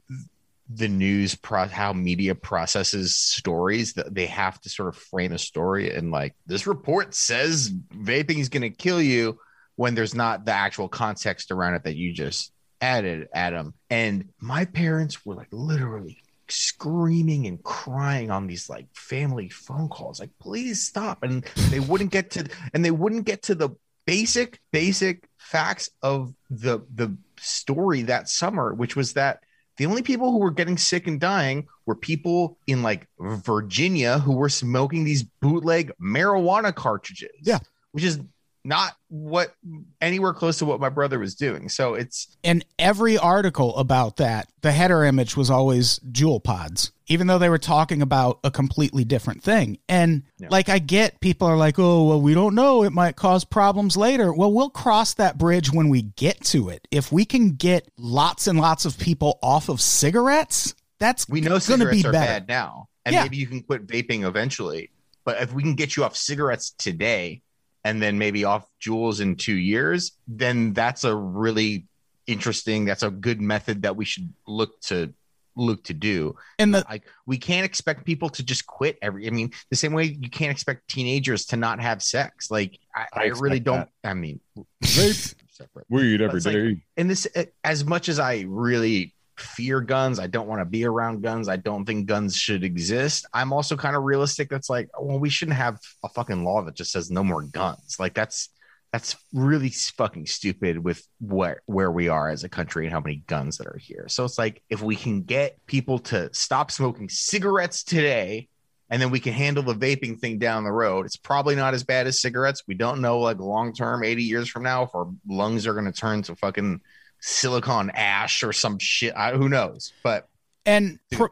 S4: the news pro how media processes stories that they have to sort of frame a story and like this report says vaping is going to kill you when there's not the actual context around it that you just added adam. And my parents were like literally screaming and crying on these like family phone calls like please stop. And they wouldn't get to and they wouldn't get to the basic basic facts of the the story that summer which was that the only people who were getting sick and dying were people in like Virginia who were smoking these bootleg marijuana cartridges.
S2: Yeah.
S4: Which is not what anywhere close to what my brother was doing. So it's
S2: in every article about that, the header image was always Juul pods, even though they were talking about a completely different thing. And like, I get people are like, oh, well, we don't know. It might cause problems later. Well, we'll cross that bridge when we get to it. If we can get lots and lots of people off of cigarettes, that's
S4: we know
S2: going to
S4: cigarettes
S2: be
S4: are
S2: better.
S4: bad now. And
S2: Yeah.
S4: maybe you can quit vaping eventually. But if we can get you off cigarettes today and then maybe off Juuls in two years, then that's a really interesting, that's a good method that we should look to look to do.
S2: And the
S4: Like we can't expect people to just quit every. I mean, the same way you can't expect teenagers to not have sex. Like I,
S3: I
S4: I, really don't.
S3: that.
S4: I mean,
S3: Vape.
S4: separate.
S3: Weed
S4: every day. And this, as much as I really fear guns, I don't want to be around guns. I don't think guns should exist. I'm also kind of realistic. That's like, well, we shouldn't have a fucking law that just says no more guns. Like that's that's really fucking stupid with where where we are as a country and how many guns that are here. So it's like if we can get people to stop smoking cigarettes today and then we can handle the vaping thing down the road. It's probably not as bad as cigarettes. We don't know like long term, 80 years from now, if our lungs are going to turn to fucking silicon ash or some shit. I, who knows? But
S2: and pro-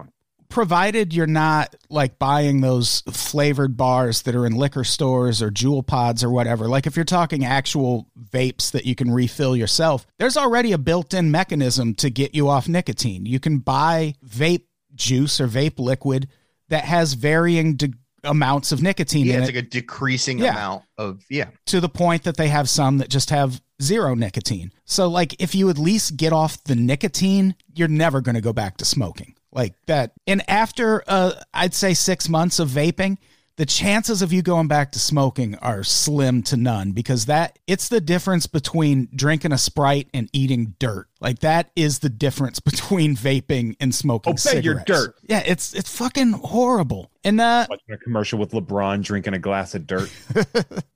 S2: provided you're not like buying those flavored bars that are in liquor stores or Juul pods or whatever like if you're talking actual vapes that you can refill yourself there's already a built-in mechanism to get you off nicotine you can buy vape juice or vape liquid that has varying de- amounts of nicotine
S4: yeah,
S2: in
S4: it's
S2: it
S4: like a decreasing
S2: Yeah.
S4: amount of yeah.
S2: to the point that they have some that just have zero nicotine. So like if you at least get off the nicotine, you're never going to go back to smoking. Like that. And after uh I'd say 6 months of vaping, the chances of you going back to smoking are slim to none because that it's the difference between drinking a Sprite and eating dirt. Like that is the difference between vaping and smoking
S3: Obey your
S2: cigarettes.
S3: dirt.
S2: Yeah, it's it's fucking horrible. And uh
S3: Watching a commercial with LeBron drinking a glass of dirt.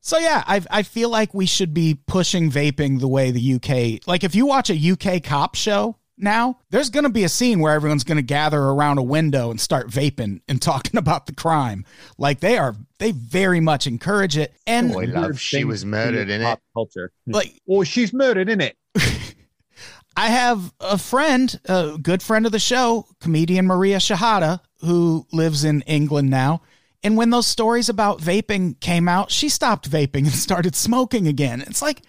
S2: So yeah, I I feel like we should be pushing vaping the way the UK. Like if you watch a UK cop show now, there's going to be a scene where everyone's going to gather around a window and start vaping and talking about the crime. Like they are they very much encourage it. And
S4: Boy, love, she was murdered in it.
S3: Culture.
S2: like
S3: Oh, she's murdered in it.
S2: I have a friend, a good friend of the show, comedian Maria Shehata, who lives in England now. And when those stories about vaping came out, she stopped vaping and started smoking again. It's like,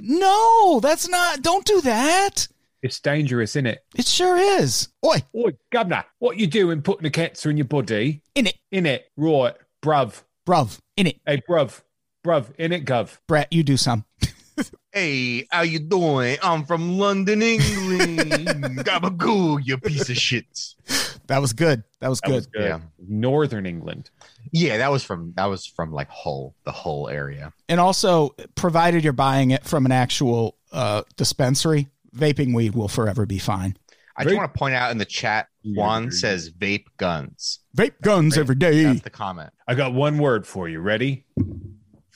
S2: no, that's not, don't do that.
S3: It's dangerous, isn't it?
S2: It sure is. Oi,
S3: Oi, governor, what you doing putting a cancer in your body?
S2: in it,
S3: In it, right, bruv.
S2: bruv, in it.
S3: Hey, bruv, bruv, in it, gov.
S2: Brett, you do some.
S4: Hey, how you doing? I'm from London, England. Gabagoo, you piece of shit.
S2: That was good. That was
S3: That
S2: good.
S3: was good.
S4: Yeah.
S3: Northern England.
S4: Yeah, that was from that was from like Hull, the Hull area.
S2: And also, provided you're buying it from an actual uh, dispensary, vaping weed will forever be fine.
S4: I
S3: Very-
S4: just want to point out in the chat,
S3: Yeah,
S4: Juan
S3: very
S4: says vape guns.
S2: Vape guns every day.
S4: That's the comment.
S3: I got one word for you. Ready?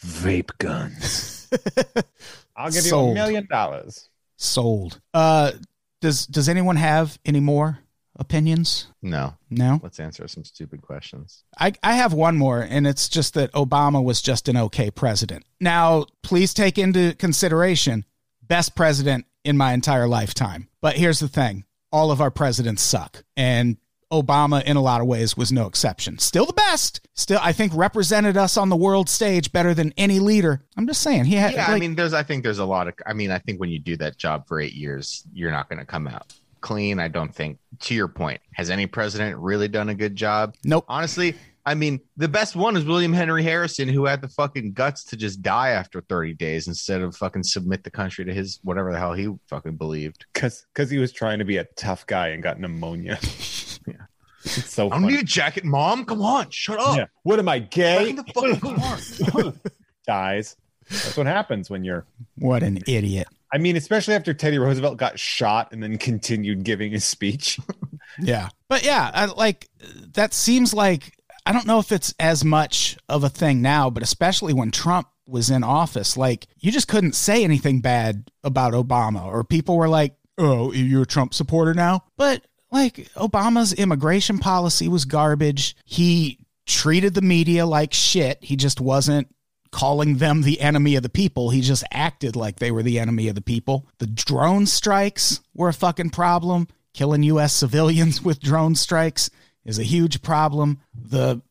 S3: Vape guns. I'll give you a
S2: Sold.
S3: million dollars.
S2: Sold. Uh, does Does anyone have any more opinions?
S4: No,
S2: No.
S4: let's answer some stupid questions.
S2: I, I have one more, and it's just that Obama was just an okay president. Now, please take into consideration best president in my entire lifetime. But here's the thing all of our presidents suck. And Obama, in a lot of ways, was no exception. Still the best. Still, I think, represented us on the world stage better than any leader. I'm just saying. He had,
S4: Yeah, I mean, there's I think there's a lot of I mean, I think when you do that job for eight years, you're not going to come out clean. I don't think. To your point, has any president really done a good job?
S2: nope.
S4: Honestly, I mean, the best one is William Henry Harrison, who had the fucking guts to just die after 30 days instead of fucking submit the country to his whatever the hell he fucking believed.
S3: Because he was trying to be a tough guy and got pneumonia.
S4: Yeah.
S3: It's so
S4: I don't
S3: funny.
S4: need a jacket, mom. Come on, shut up.
S3: Yeah. What am I,
S4: Back
S3: gay?
S4: in the fucking car.
S3: Dies. That's what happens when you're.
S2: What an idiot.
S3: I mean, especially after Teddy Roosevelt got shot and then continued giving his speech.
S2: Yeah. But yeah, I, like that seems like I don't know if it's as much of a thing now, but especially when Trump was in office, like you just couldn't say anything bad about Obama or people were like, "Oh, you're a Trump supporter now?" But like Obama's immigration policy was garbage. He treated the media like shit. He just wasn't calling them the enemy of the people. He just acted like they were the enemy of the people. The drone strikes were a fucking problem. Killing U.S. civilians with drone strikes is a huge problem. The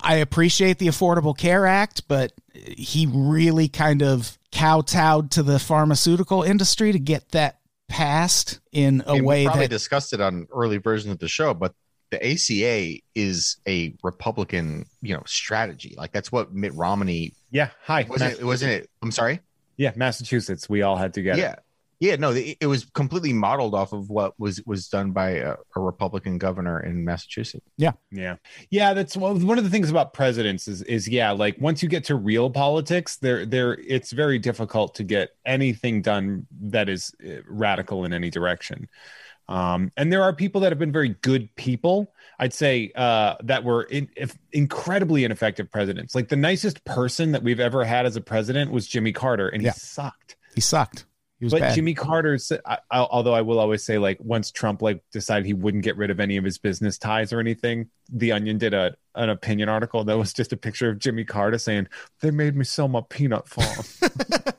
S2: I appreciate the Affordable Care Act, but he really kind of kowtowed to the pharmaceutical industry to get that passed in a
S4: I mean, we
S2: way
S4: probably
S2: that
S4: discussed it on early versions of the show, but the ACA is a Republican, you know, strategy. Like that's what Mitt Romney
S3: Yeah. Hi.
S4: wasn't. It, wasn't it? I'm sorry.
S3: Yeah. Massachusetts. We all had to get it.
S4: Yeah, Yeah, no, it, it was completely modeled off of what was was done by a, a Republican governor in Massachusetts.
S3: Yeah, yeah. Yeah. That's one one of the things about presidents is is yeah, like once you get to real politics, there there it's very difficult to get anything done that is uh, radical in any direction. Um, and there are people that have been very good people. I'd say uh, that were in, if, incredibly ineffective presidents. Like the nicest person that we've ever had as a president was Jimmy Carter, and
S2: Yeah.
S3: he sucked.
S2: He sucked. He was
S3: But
S2: bad.
S3: Jimmy Carter, I, I, although I will always say, like once Trump like decided he wouldn't get rid of any of his business ties or anything, The Onion did a an opinion article that was just a picture of Jimmy Carter saying, "They made me sell my peanut farm."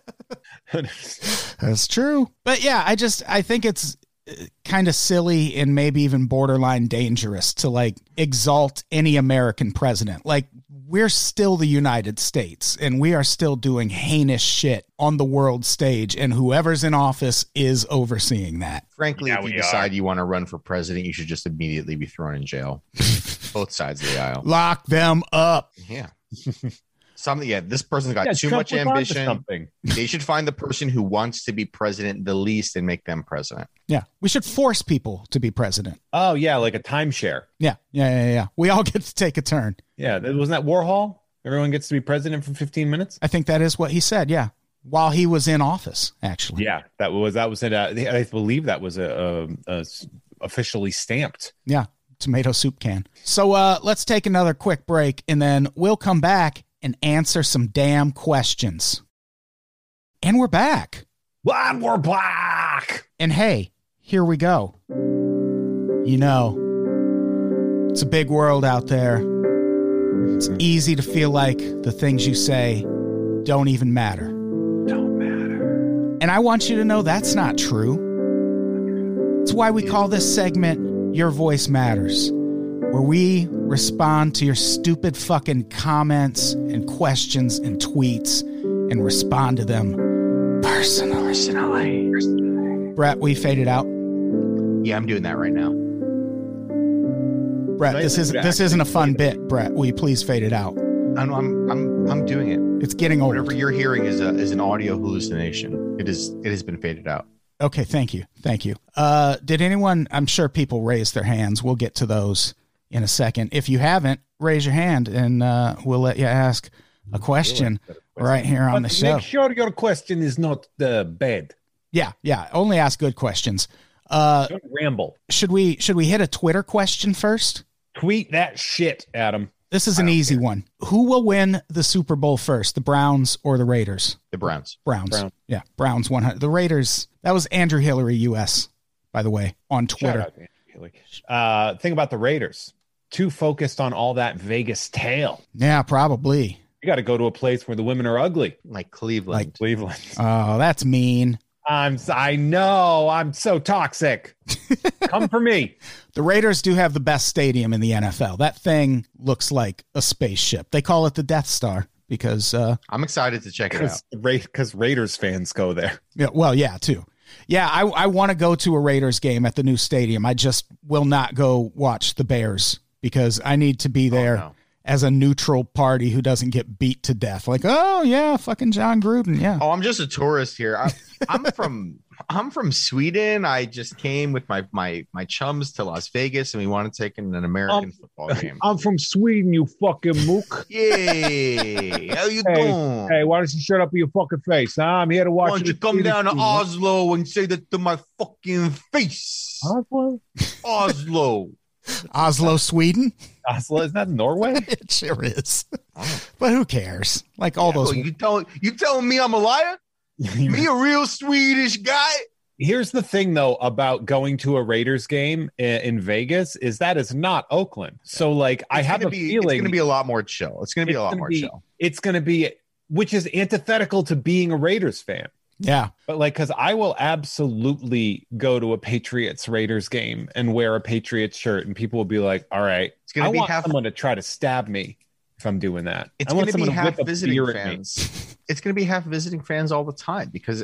S2: That's true. But yeah, I just I think it's uh, kind of silly and maybe even borderline dangerous to like exalt any American president. Like we're still the United States and we are still doing heinous shit on the world stage and whoever's in office is overseeing that.
S4: Frankly,
S3: Yeah,
S4: if you
S3: we
S4: decide you want to run for president, you should just immediately be thrown in jail. Both sides of the aisle.
S2: Lock them up.
S4: Yeah. Something. Yeah, this person's got
S3: Yeah,
S4: too
S3: Trump
S4: much ambition.
S3: Something.
S4: They should find the person who wants to be president the least and make them president.
S2: Yeah. We should force people to be president.
S3: Oh yeah, like a timeshare.
S2: Yeah. Yeah, yeah, yeah. We all get to take a turn.
S3: Yeah, wasn't that Warhol. Everyone gets to be president for 15 minutes.
S2: I think that is what he said, yeah. While he was in office, actually.
S3: Yeah, that was that was it. Uh, I believe that was a officially stamped.
S2: Yeah, tomato soup can. So uh, let's take another quick break and then we'll come back and answer some damn questions. And we're back.
S3: Well, we're back.
S2: And hey, here we go. You know, it's a big world out there. It's easy to feel like the things you say don't even matter.
S3: Don't matter.
S2: And I want you to know that's not true. It's why we call this segment Your Voice Matters, where we respond to your stupid fucking comments and questions and tweets and respond to them personally. Brett, we faded out.
S4: Yeah, I'm doing that right now.
S2: Brett, this is
S3: you to
S2: this isn't a fun bit, Brett. Will you please fade it out?
S4: I'm I'm I'm, I'm doing it.
S2: It's getting old.
S4: Whatever you're hearing is a is an audio hallucination. It is it has been faded out.
S2: Okay, thank you. Thank you. Uh, did anyone, I'm sure people raised their hands. We'll get to those in a second. If you haven't, raise your hand and uh, we'll let you ask a question right here on the show.
S3: Make sure your question is not uh, bad.
S2: Yeah, yeah. Only ask good questions. Uh,
S3: Don't ramble.
S2: should we should we hit a Twitter question first?
S3: Tweet that shit, Adam.
S2: This is an easy one. Who will win the Super Bowl first, the Browns or the Raiders?
S4: The Browns.
S2: Browns.
S3: Brown.
S2: Yeah, Browns 100. The Raiders, that was Andrew Hillary US, by the way, on
S3: Shout
S2: Twitter.
S3: out to Andy Healy. Uh, think about the Raiders. Too focused on all that Vegas tail.
S2: Yeah, probably.
S3: You got to go to a place where the women are ugly.
S4: Like Cleveland.
S2: Like-
S3: Cleveland.
S2: Oh, that's mean.
S3: I'm. I know. I'm so toxic. Come for me.
S2: The Raiders do have the best stadium in the NFL. That thing looks like a spaceship. They call it the Death Star because, uh,
S4: I'm excited to check it out.
S3: Because Ra- Raiders fans go there.
S2: yeah, well, yeah, too. Yeah, I, I want to go to a Raiders game at the new stadium. I just will not go watch the Bears because I need to be there
S4: no.
S2: as a neutral party who doesn't get beat to death. Like, oh yeah, fucking Jon Gruden. Yeah.
S4: Oh, I'm just a tourist here. I, I'm from I'm from Sweden. I just came with my my my chums to Las Vegas, and we want to take in an American
S3: Um,
S4: football game.
S3: I'm from Sweden, you fucking mook.
S4: Yay! How you
S3: Hey,
S4: doing?
S3: Hey, why don't you shut up in your fucking face? Huh? I'm here to watch.
S4: Why don't you come down to
S3: team.
S4: Oslo and say that to my fucking face?
S3: Oslo?
S4: Oslo.
S2: Oslo, Sweden.
S3: Oslo? Isn't that Norway?
S2: it sure is. Oh. but who cares? Like all
S4: Oh,
S2: those.
S4: you tell you telling me I'm a liar? Me a real Swedish guy?
S3: Here's the thing, though, about going to a Raiders game in Vegas is that is not Oakland. So, like, I have a
S4: be,
S3: feeling
S4: it's going to be a lot more chill. It's going to be a lot more
S3: be-
S4: chill.
S3: It's going to be, which is antithetical to being a Raiders fan.
S2: Yeah.
S3: But like, because I will absolutely go to a Patriots Raiders game and wear a Patriots shirt, and people will be like, "All right,
S4: It's going
S3: I
S4: to be
S3: want
S4: half.
S3: someone to try to stab me if I'm doing that.
S4: It's
S3: I
S4: going
S3: want
S4: to be
S3: someone
S4: half visiting
S3: beer at me.
S4: fans. It's going to be half visiting fans all the time because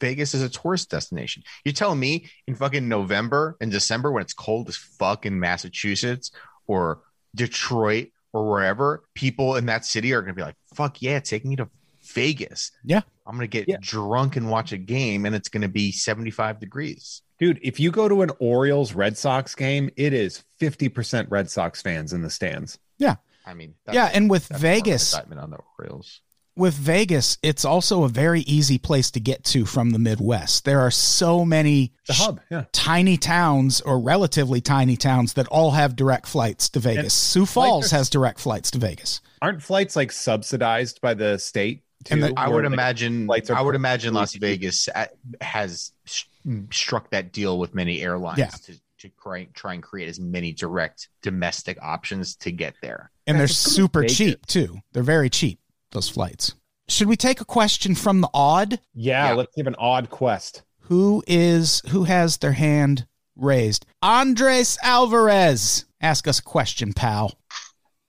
S4: Vegas is a tourist destination. You're telling me in fucking November and December when it's cold as fuck in Massachusetts or Detroit or wherever, people in that city are going to be like, "Fuck yeah, take me to Vegas.
S2: Yeah.
S4: I'm gonna get
S3: Yeah.
S4: drunk and watch a game, and it's gonna be 75 degrees.
S3: Dude, if you go to an Orioles Red Sox game, it is 50% Red Sox fans in the stands. Yeah.
S4: I mean,
S2: yeah, and with
S4: that's more of an
S2: Vegas,
S4: indictment on the Orioles.
S2: with Vegas, it's also a very easy place to get to from the Midwest. There are so many
S3: The hub, yeah.
S2: tiny towns or relatively tiny towns that all have direct flights to Vegas.
S3: And
S2: Sioux Falls has direct flights to Vegas.
S3: Aren't flights like subsidized by the state?
S2: And the-
S4: I would
S3: like,
S4: imagine.
S3: flights
S4: I would imagine Las Vegas uh, has sh- struck that deal with many airlines
S2: Yeah.
S4: to to try, try and create as many direct domestic options to get there.
S2: And they're
S3: Let's go to
S2: super
S3: Vegas.
S2: cheap too. They're very cheap, those flights. Should we take a question from the odd?
S3: Yeah,
S4: Yeah.
S3: let's give an odd quest.
S2: Who is who has their hand raised? Andres Alvarez. Ask us a question, pal.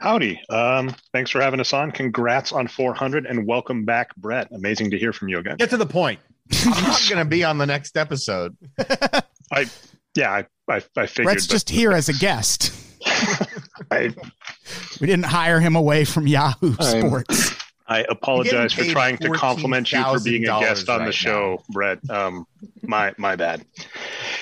S5: Howdy. Um, thanks for having us on. Congrats on 400 and welcome back, Brett. Amazing to hear from you again.
S3: Get to the point.
S4: I'm not going to be on the next episode.
S5: I, yeah, I, I, I figured.
S2: Brett's
S5: but
S2: just here as a guest.
S5: I,
S2: We didn't hire him away from Yahoo Sports.
S5: I apologize for
S4: paid
S5: trying to compliment you for being a guest on the
S4: right
S5: show, Brett. Um, my my bad.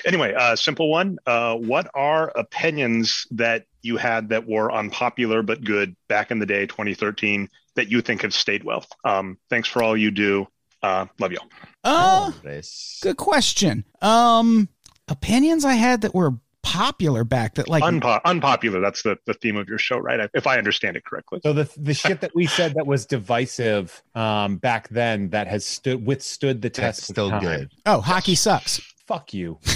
S5: Anyway, uh, simple one. Uh, what are opinions that you had that were unpopular but good back in the day, 2013, that you think have stayed well? Um, thanks for all you do. Uh, love you.
S2: Uh,
S4: This-
S2: good question. Um, opinions I had that were popular back that like
S5: Unpo- unpopular. That's the, the theme of your show, right? If I understand it correctly.
S3: So the the shit that we said that was divisive um, back then that has stood withstood the test.
S4: That's still
S3: time.
S4: good.
S2: oh hockey sucks.
S3: Fuck you.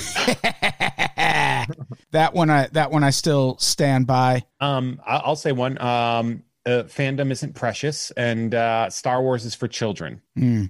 S2: that one I that one I still stand by.
S3: Um, I- I'll say one. Um, uh, fandom isn't precious, and uh, Star Wars is for children.
S2: Hmm.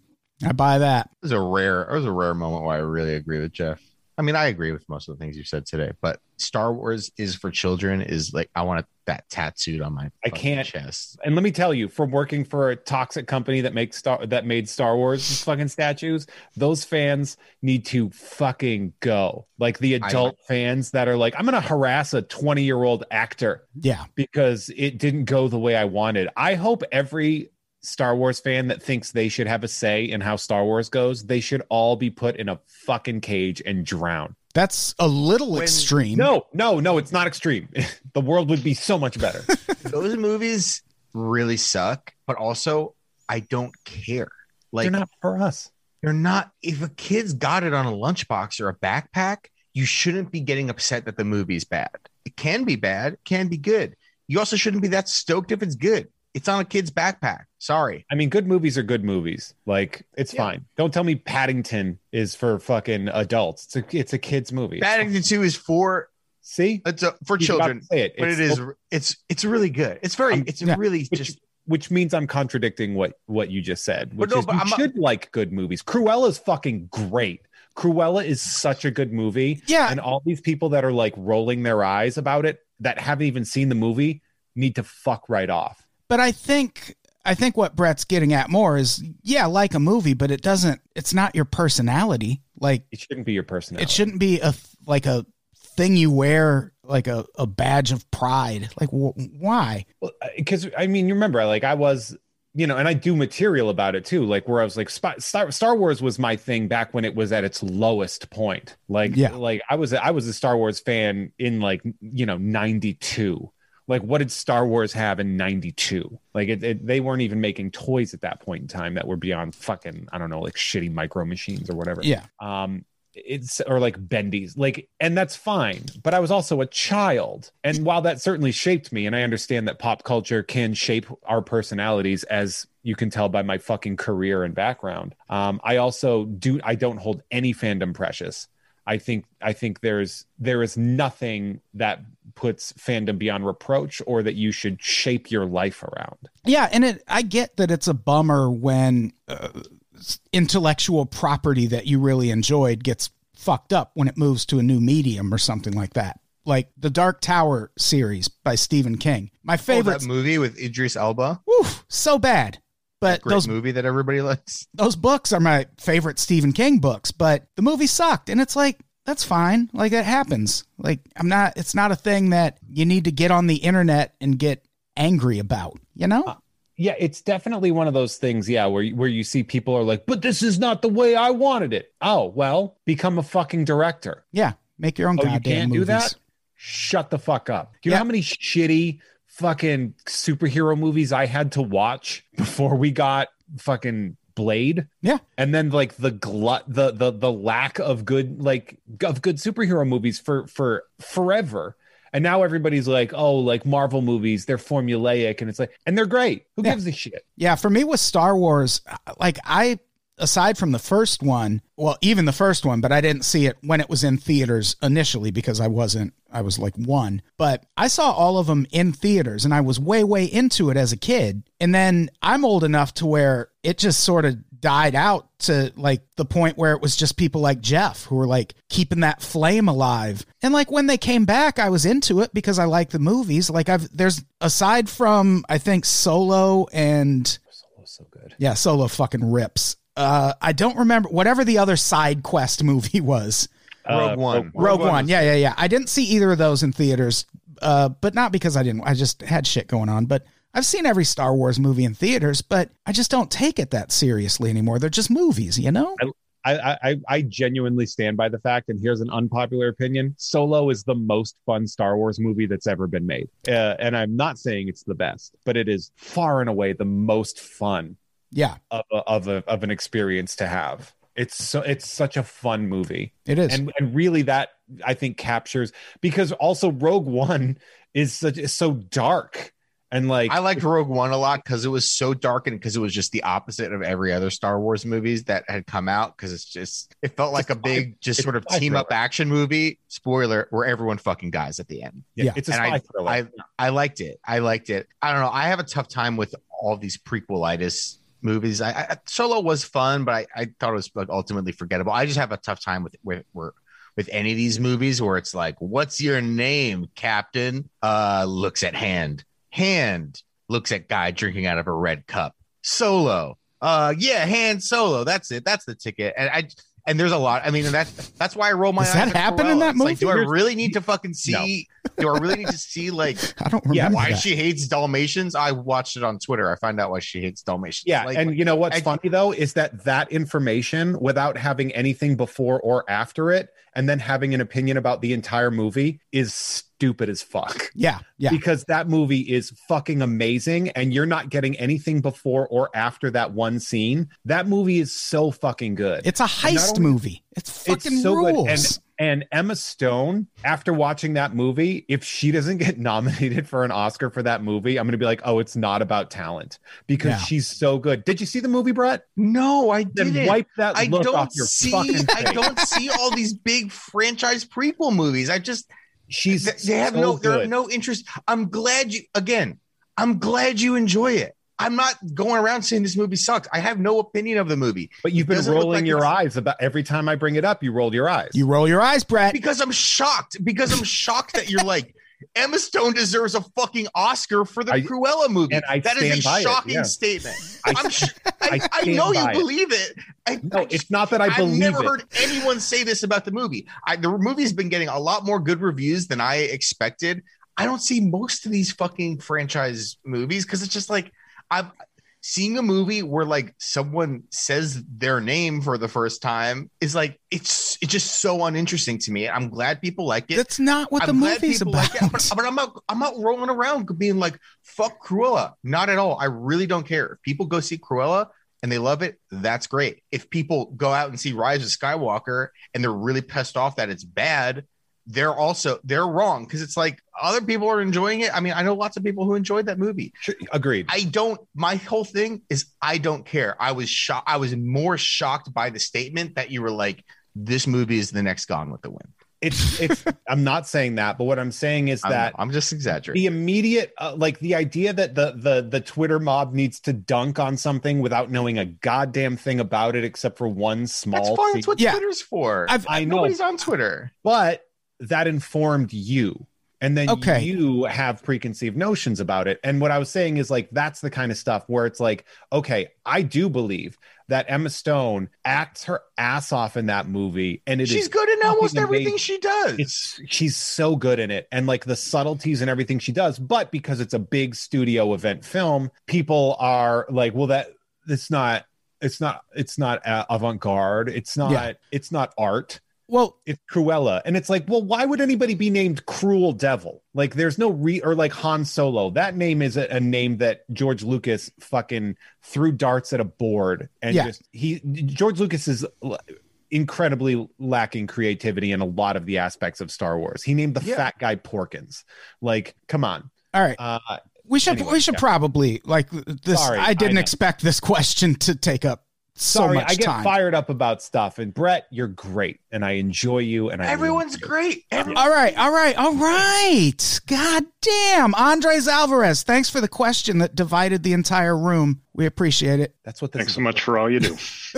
S2: I buy that.
S4: It was a rare. It was a rare moment where I really agree with Jeff. I mean, I agree with most of the things you said today, but Star Wars is for children. Is like I want that tattooed on my
S3: I can't-
S4: chest.
S3: And let me tell you, from working for a toxic company that makes Star that made Star Wars fucking statues, those fans need to fucking go. Like the
S4: I-
S3: adult fans that are like, I'm gonna harass a 20 year old actor
S2: Yeah.
S3: because it didn't go the way I wanted. I hope every Star Wars fan that thinks they should have a say in how Star Wars goes, they should all be put in a fucking cage and drown.
S2: That's a little
S4: When-
S2: extreme.
S3: No, no, no, it's not extreme. the world would be so much better.
S4: Those movies really suck, but also I don't care. Like
S3: They're not for us.
S4: They're not. If a kid's got it on a lunchbox or a backpack, you shouldn't be getting upset that the movie's bad. It can be bad, it can be good. You also shouldn't be that stoked if it's good. It's on a kid's backpack. Sorry.
S3: I mean, good movies are good movies. Like, it's
S4: Yeah.
S3: fine. Don't tell me Paddington is for fucking adults. It's a it's a kids movie.
S4: Paddington 2 is for
S3: See,
S4: it's a, for
S3: He's
S4: children,
S3: to say it.
S4: but
S3: It's
S4: it is it's it's really good. It's very
S3: I'm-
S4: it's
S2: yeah.
S4: really
S3: which,
S4: just
S3: which means I'm contradicting what what you just said. Which
S4: no,
S3: is
S4: but
S3: you
S4: I'm not-
S3: should like good movies. Cruella is fucking great. Cruella is such a good movie.
S2: Yeah.
S3: And all these people that are like rolling their eyes about it that haven't even seen the movie need to fuck right off.
S2: But I think I think what Brett's getting at more is yeah, like a movie, but it doesn't. It's not your personality. Like
S3: It shouldn't be your personality.
S2: it shouldn't be a like a thing you wear like a, a badge of pride. Like wh- why?
S3: because I mean, you remember, like I was, you know, and I do material about it too. Like where I was like, Star, Star Wars was my thing back when it was at its lowest point. Like,
S2: Yeah.
S3: like I was, I was a Star Wars fan in like, you know, '92. Like, what did Star Wars have in '92? Like, it, it, they weren't even making toys at that point in time that were beyond fucking, I don't know, like shitty micro machines or whatever
S2: Yeah.
S3: um it's or like bendies like and that's fine but i was also a child and while that certainly shaped me and i understand that pop culture can shape our personalities as you can tell by my fucking career and background um i also do i don't hold any fandom precious i think i think there's there is nothing that puts fandom beyond reproach or that you should shape your life around
S2: Yeah, and it I get that it's a bummer when uh, intellectual property that you really enjoyed gets fucked up when it moves to a new medium or something like that. Like the Dark Tower series by Stephen King. My
S4: oh,
S2: favorite.
S4: that movie with Idris Elba.
S2: Woof, so bad. But
S4: Great
S2: those
S4: movie that everybody likes.
S2: those books are my favorite Stephen King books, but the movie sucked and it's like that's fine. Like it happens. Like I'm not it's not a thing that you need to get on the internet and get angry about, you know?
S3: Uh, yeah, it's definitely one of those things, yeah, where where you see people are like, "But this is not the way I wanted it." Oh, well, become a fucking director.
S2: Yeah, make your own
S3: Oh, you
S2: goddamn
S3: can't do
S2: movies.
S3: that? Shut the fuck up. Do you
S2: Yeah.
S3: know how many shitty fucking superhero movies I had to watch before we got fucking Blade?
S2: Yeah.
S3: And then like the glut the the the lack of good like of good superhero movies for for forever. And now everybody's like, "Oh, like Marvel movies, they're formulaic and it's like and they're great. Who
S2: Yeah.
S3: gives a shit?"
S2: Yeah, for me with Star Wars, like I aside from the first one, well, even the first one, but I didn't see it when it was in theaters initially because I wasn't I was like 1. But I saw all of them in theaters and I was way way into it as a kid. And then I'm old enough to where it just sort of died out to like the point where it was just people like Jeff who were like keeping that flame alive. And like when they came back, I was into it because I like the movies. Like I've there's aside from I think Solo and
S3: Solo's so good.
S2: yeah, Solo fucking rips. Uh, I don't remember whatever the other side quest movie was.
S4: Rogue
S3: Uh,
S4: One.
S2: Rogue, One.
S4: was-
S2: Yeah, yeah, yeah. I didn't see either of those in theaters, uh, but not because I didn't. I just had shit going on. But I've seen every Star Wars movie in theaters, but I just don't take it that seriously anymore. They're just movies, you know?
S3: I, I I genuinely stand by the fact, and here's an unpopular opinion: Solo is the most fun Star Wars movie that's ever been made. Uh, and I'm not saying it's the best, but it is far and away the most fun
S2: Yeah,
S3: of a, of, a, of an experience to have. It's so it's such a fun movie,
S2: it is.
S3: and and really that I think captures because also Rogue One is such is so dark and like
S4: I liked Rogue One a lot because it was so dark and because it was just the opposite of every other Star Wars movies that had come out. Because it's just it felt like a big, just sort of team up action movie. Spoiler: where everyone fucking dies at the end.
S2: yeah.
S3: it's a
S4: and
S3: spy
S4: I,
S3: thriller.
S4: I I liked it. I liked it. I don't know. I have a tough time with all these prequelitis movies. I, I Solo was fun, but I, I thought it was like ultimately forgettable. I just have a tough time with with with, with any of these movies where it's like, "What's your name, Captain?" Uh, looks at hand. Hand looks at guy drinking out of a red cup. Solo. Uh, yeah, hand solo. That's it. That's the ticket. And I. And there's a lot. I mean, that's that's why I roll my
S2: Does
S4: eyes.
S2: that
S4: at
S2: happen in that
S4: It's Like, do I really need to fucking see? Do I really need to see like
S2: I don't
S3: Yeah,
S2: remember
S4: why
S2: that.
S4: she hates Dalmatians. I watched it on Twitter. I find out why she hates Dalmatians.
S3: Yeah,
S4: Like,
S3: and you know what's
S4: I-
S3: funny though is that that information, without having anything before or after it, and then having an opinion about the entire movie, is stupid as fuck.
S2: yeah, yeah.
S3: Because that movie is fucking amazing, and you're not getting anything before or after that one scene. That movie is so fucking good.
S2: It's a heist
S3: only-
S2: movie. It's fucking
S3: it's so
S2: rules.
S3: good. And and Emma Stone, after watching that movie, if she doesn't get nominated for an Oscar for that movie, I'm gonna be like, oh, it's not about talent because
S2: Yeah.
S3: she's so good. Did you see the movie, Brett?
S4: no, I
S3: Then
S4: didn't.
S3: wipe that
S4: I
S3: look
S4: don't
S3: off your
S4: see.
S3: fucking
S4: I don't see all these big franchise prequel movies. I just
S3: She's
S4: they, they have
S3: so
S4: no. They have no interest. I'm glad you. Again, I'm glad you enjoy it. I'm not going around saying this movie sucks. I have no opinion of the movie
S3: But you've been rolling
S4: like
S3: your eyes about every time I bring it up. You rolled your eyes.
S2: you roll your eyes, Brett.
S4: because I'm shocked. Because I'm shocked that you're like. Emma Stone deserves a fucking Oscar for the
S3: I-
S4: Cruella movie.
S3: and I
S4: that is
S3: stand
S4: a
S3: by it,
S4: shocking
S3: yeah.
S4: statement.
S3: I-
S4: I'm sh- I,
S3: I
S4: I, know you
S3: it.
S4: believe it. I,
S3: no,
S4: I
S3: it's not that I believe I've
S4: never
S3: it.
S4: heard anyone say this about the movie. I, the movie's been getting a lot more good reviews than I expected. I don't see most of these fucking franchise movies because it's just like I've seeing a movie where like someone says their name for the first time is like it's it's just so uninteresting to me. I'm glad people like it.
S2: That's not what the
S4: I'm glad
S2: movie's about.
S4: like it, but, but I'm not. I'm not rolling around being like "fuck Cruella." Not at all. I really don't care. If people go see Cruella and they love it, that's great. If people go out and see Rise of Skywalker and they're really pissed off that it's bad, they're also they're wrong because it's like other people are enjoying it. I mean, I know lots of people who enjoyed that movie.
S3: Sure, Agreed.
S4: I don't. My whole thing is I don't care. I was shocked. I was more shocked by the statement that you were like, "This movie is the next Gone with the Wind."
S3: it's it's. I'm not saying that, but what I'm saying is
S4: I'm,
S3: that
S4: I'm just exaggerating.
S3: the immediate uh, like the idea that the the the twitter mob needs to dunk on something without knowing a goddamn thing about it except for one
S4: That's
S3: small
S4: fine.
S3: thing.
S4: That's what
S2: Yeah.
S4: Twitter's for.
S2: I've-
S3: I know
S4: Nobody's on Twitter.
S3: but that informed you and then
S2: Okay.
S3: you have preconceived notions about it. And what I was saying is like that's the kind of stuff where it's like, okay, I do believe that Emma Stone acts her ass off in that movie, and it is
S4: She's good in almost everything
S3: amazing.
S4: she does.
S3: It's she's so good in it, and like the subtleties and everything she does. But because it's a big studio event film, people are like, well, that it's not. It's not. It's not avant-garde. It's not.
S2: Yeah.
S3: It's not art
S2: Well,
S3: it's Cruella. And it's like, well, why would anybody be named Cruel Devil? Like, there's no re or like Han Solo. That name is a, a name that George Lucas fucking threw darts at a board and
S2: Yeah.
S3: just he George Lucas is incredibly lacking creativity in a lot of the aspects of Star Wars. He named the
S4: Yeah.
S3: fat guy Porkins. Like, come on.
S2: all right.
S3: Uh
S2: We should
S3: Anyway,
S2: we should
S3: yeah.
S2: probably like this.
S3: Sorry,
S2: I didn't
S3: I
S2: expect this question to take up so
S3: sorry,
S2: much
S3: I get
S2: time.
S3: fired up about stuff. And Brett, you're great. And I enjoy you. And I
S4: Everyone's great. Every-
S2: All right, all right, all right. God damn, Andres Alvarez. Thanks for the question that divided the entire room. We appreciate it.
S3: That's what this
S5: Thanks
S3: is
S5: so much for all you do.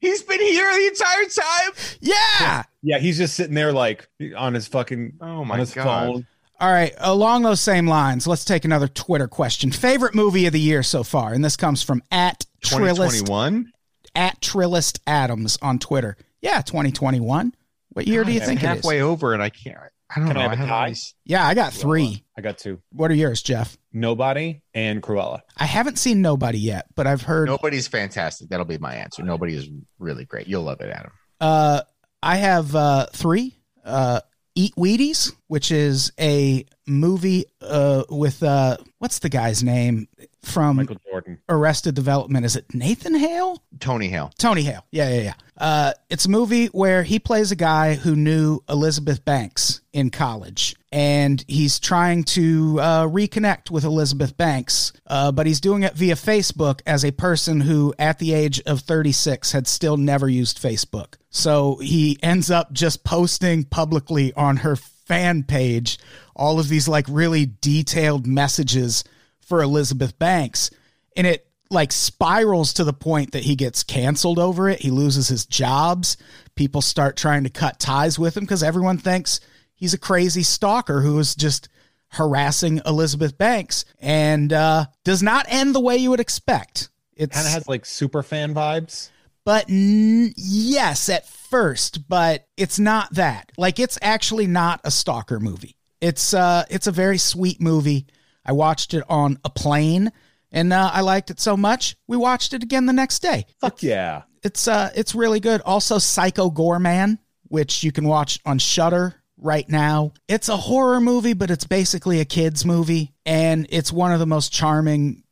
S4: He's been here the entire time.
S2: Yeah.
S3: Yeah, he's just sitting there like on his fucking
S4: Oh
S3: on
S4: my
S3: his
S4: god.
S3: phone.
S2: All right, along those same lines, let's take another Twitter question. Favorite movie of the year so far, and this comes from at Trillist
S4: 2021.
S2: at Trillist Adams on Twitter. Yeah, 2021. What year do you
S4: God,
S2: think
S4: I'm
S2: it is?
S4: halfway over and I can't. I don't
S3: Can I
S4: know.
S3: have a
S4: have
S3: tie?
S4: all these-
S2: Yeah, I got three.
S3: I got two.
S2: What are yours, Jeff?
S3: Nobody and Cruella.
S2: I haven't seen Nobody yet, but I've heard.
S4: Nobody's fantastic. That'll be my answer. Nobody is really great. You'll love it, Adam.
S2: Uh, I have uh, three. Uh, Eat Wheaties, which is a movie uh, with uh, what's the guy's name from
S3: Michael Jordan.
S2: Arrested Development? Is it Nathan Hale?
S4: Tony Hale.
S2: Tony Hale. Yeah, yeah, yeah. Uh, it's a movie where he plays a guy who knew Elizabeth Banks in college, and he's trying to uh, reconnect with Elizabeth Banks, uh, but he's doing it via Facebook as a person who, at the age of 36, had still never used Facebook. So he ends up just posting publicly on her fan page all of these like really detailed messages for Elizabeth Banks, and it like spirals to the point that he gets canceled over it. He loses his jobs. People start trying to cut ties with him because everyone thinks he's a crazy stalker who is just harassing Elizabeth Banks and uh, does not end the way you would expect. It
S3: Kind of has like super fan vibes.
S2: but n- yes, at first, but it's not that. Like it's actually not a stalker movie. It's uh it's a very sweet movie. I watched it on a plane and uh, I liked it so much. We watched it again the next day.
S3: Fuck yeah.
S2: It's uh it's really good. Also Psycho Goreman, which you can watch on Shudder right now. It's a horror movie, but it's basically a kids movie and it's one of the most charming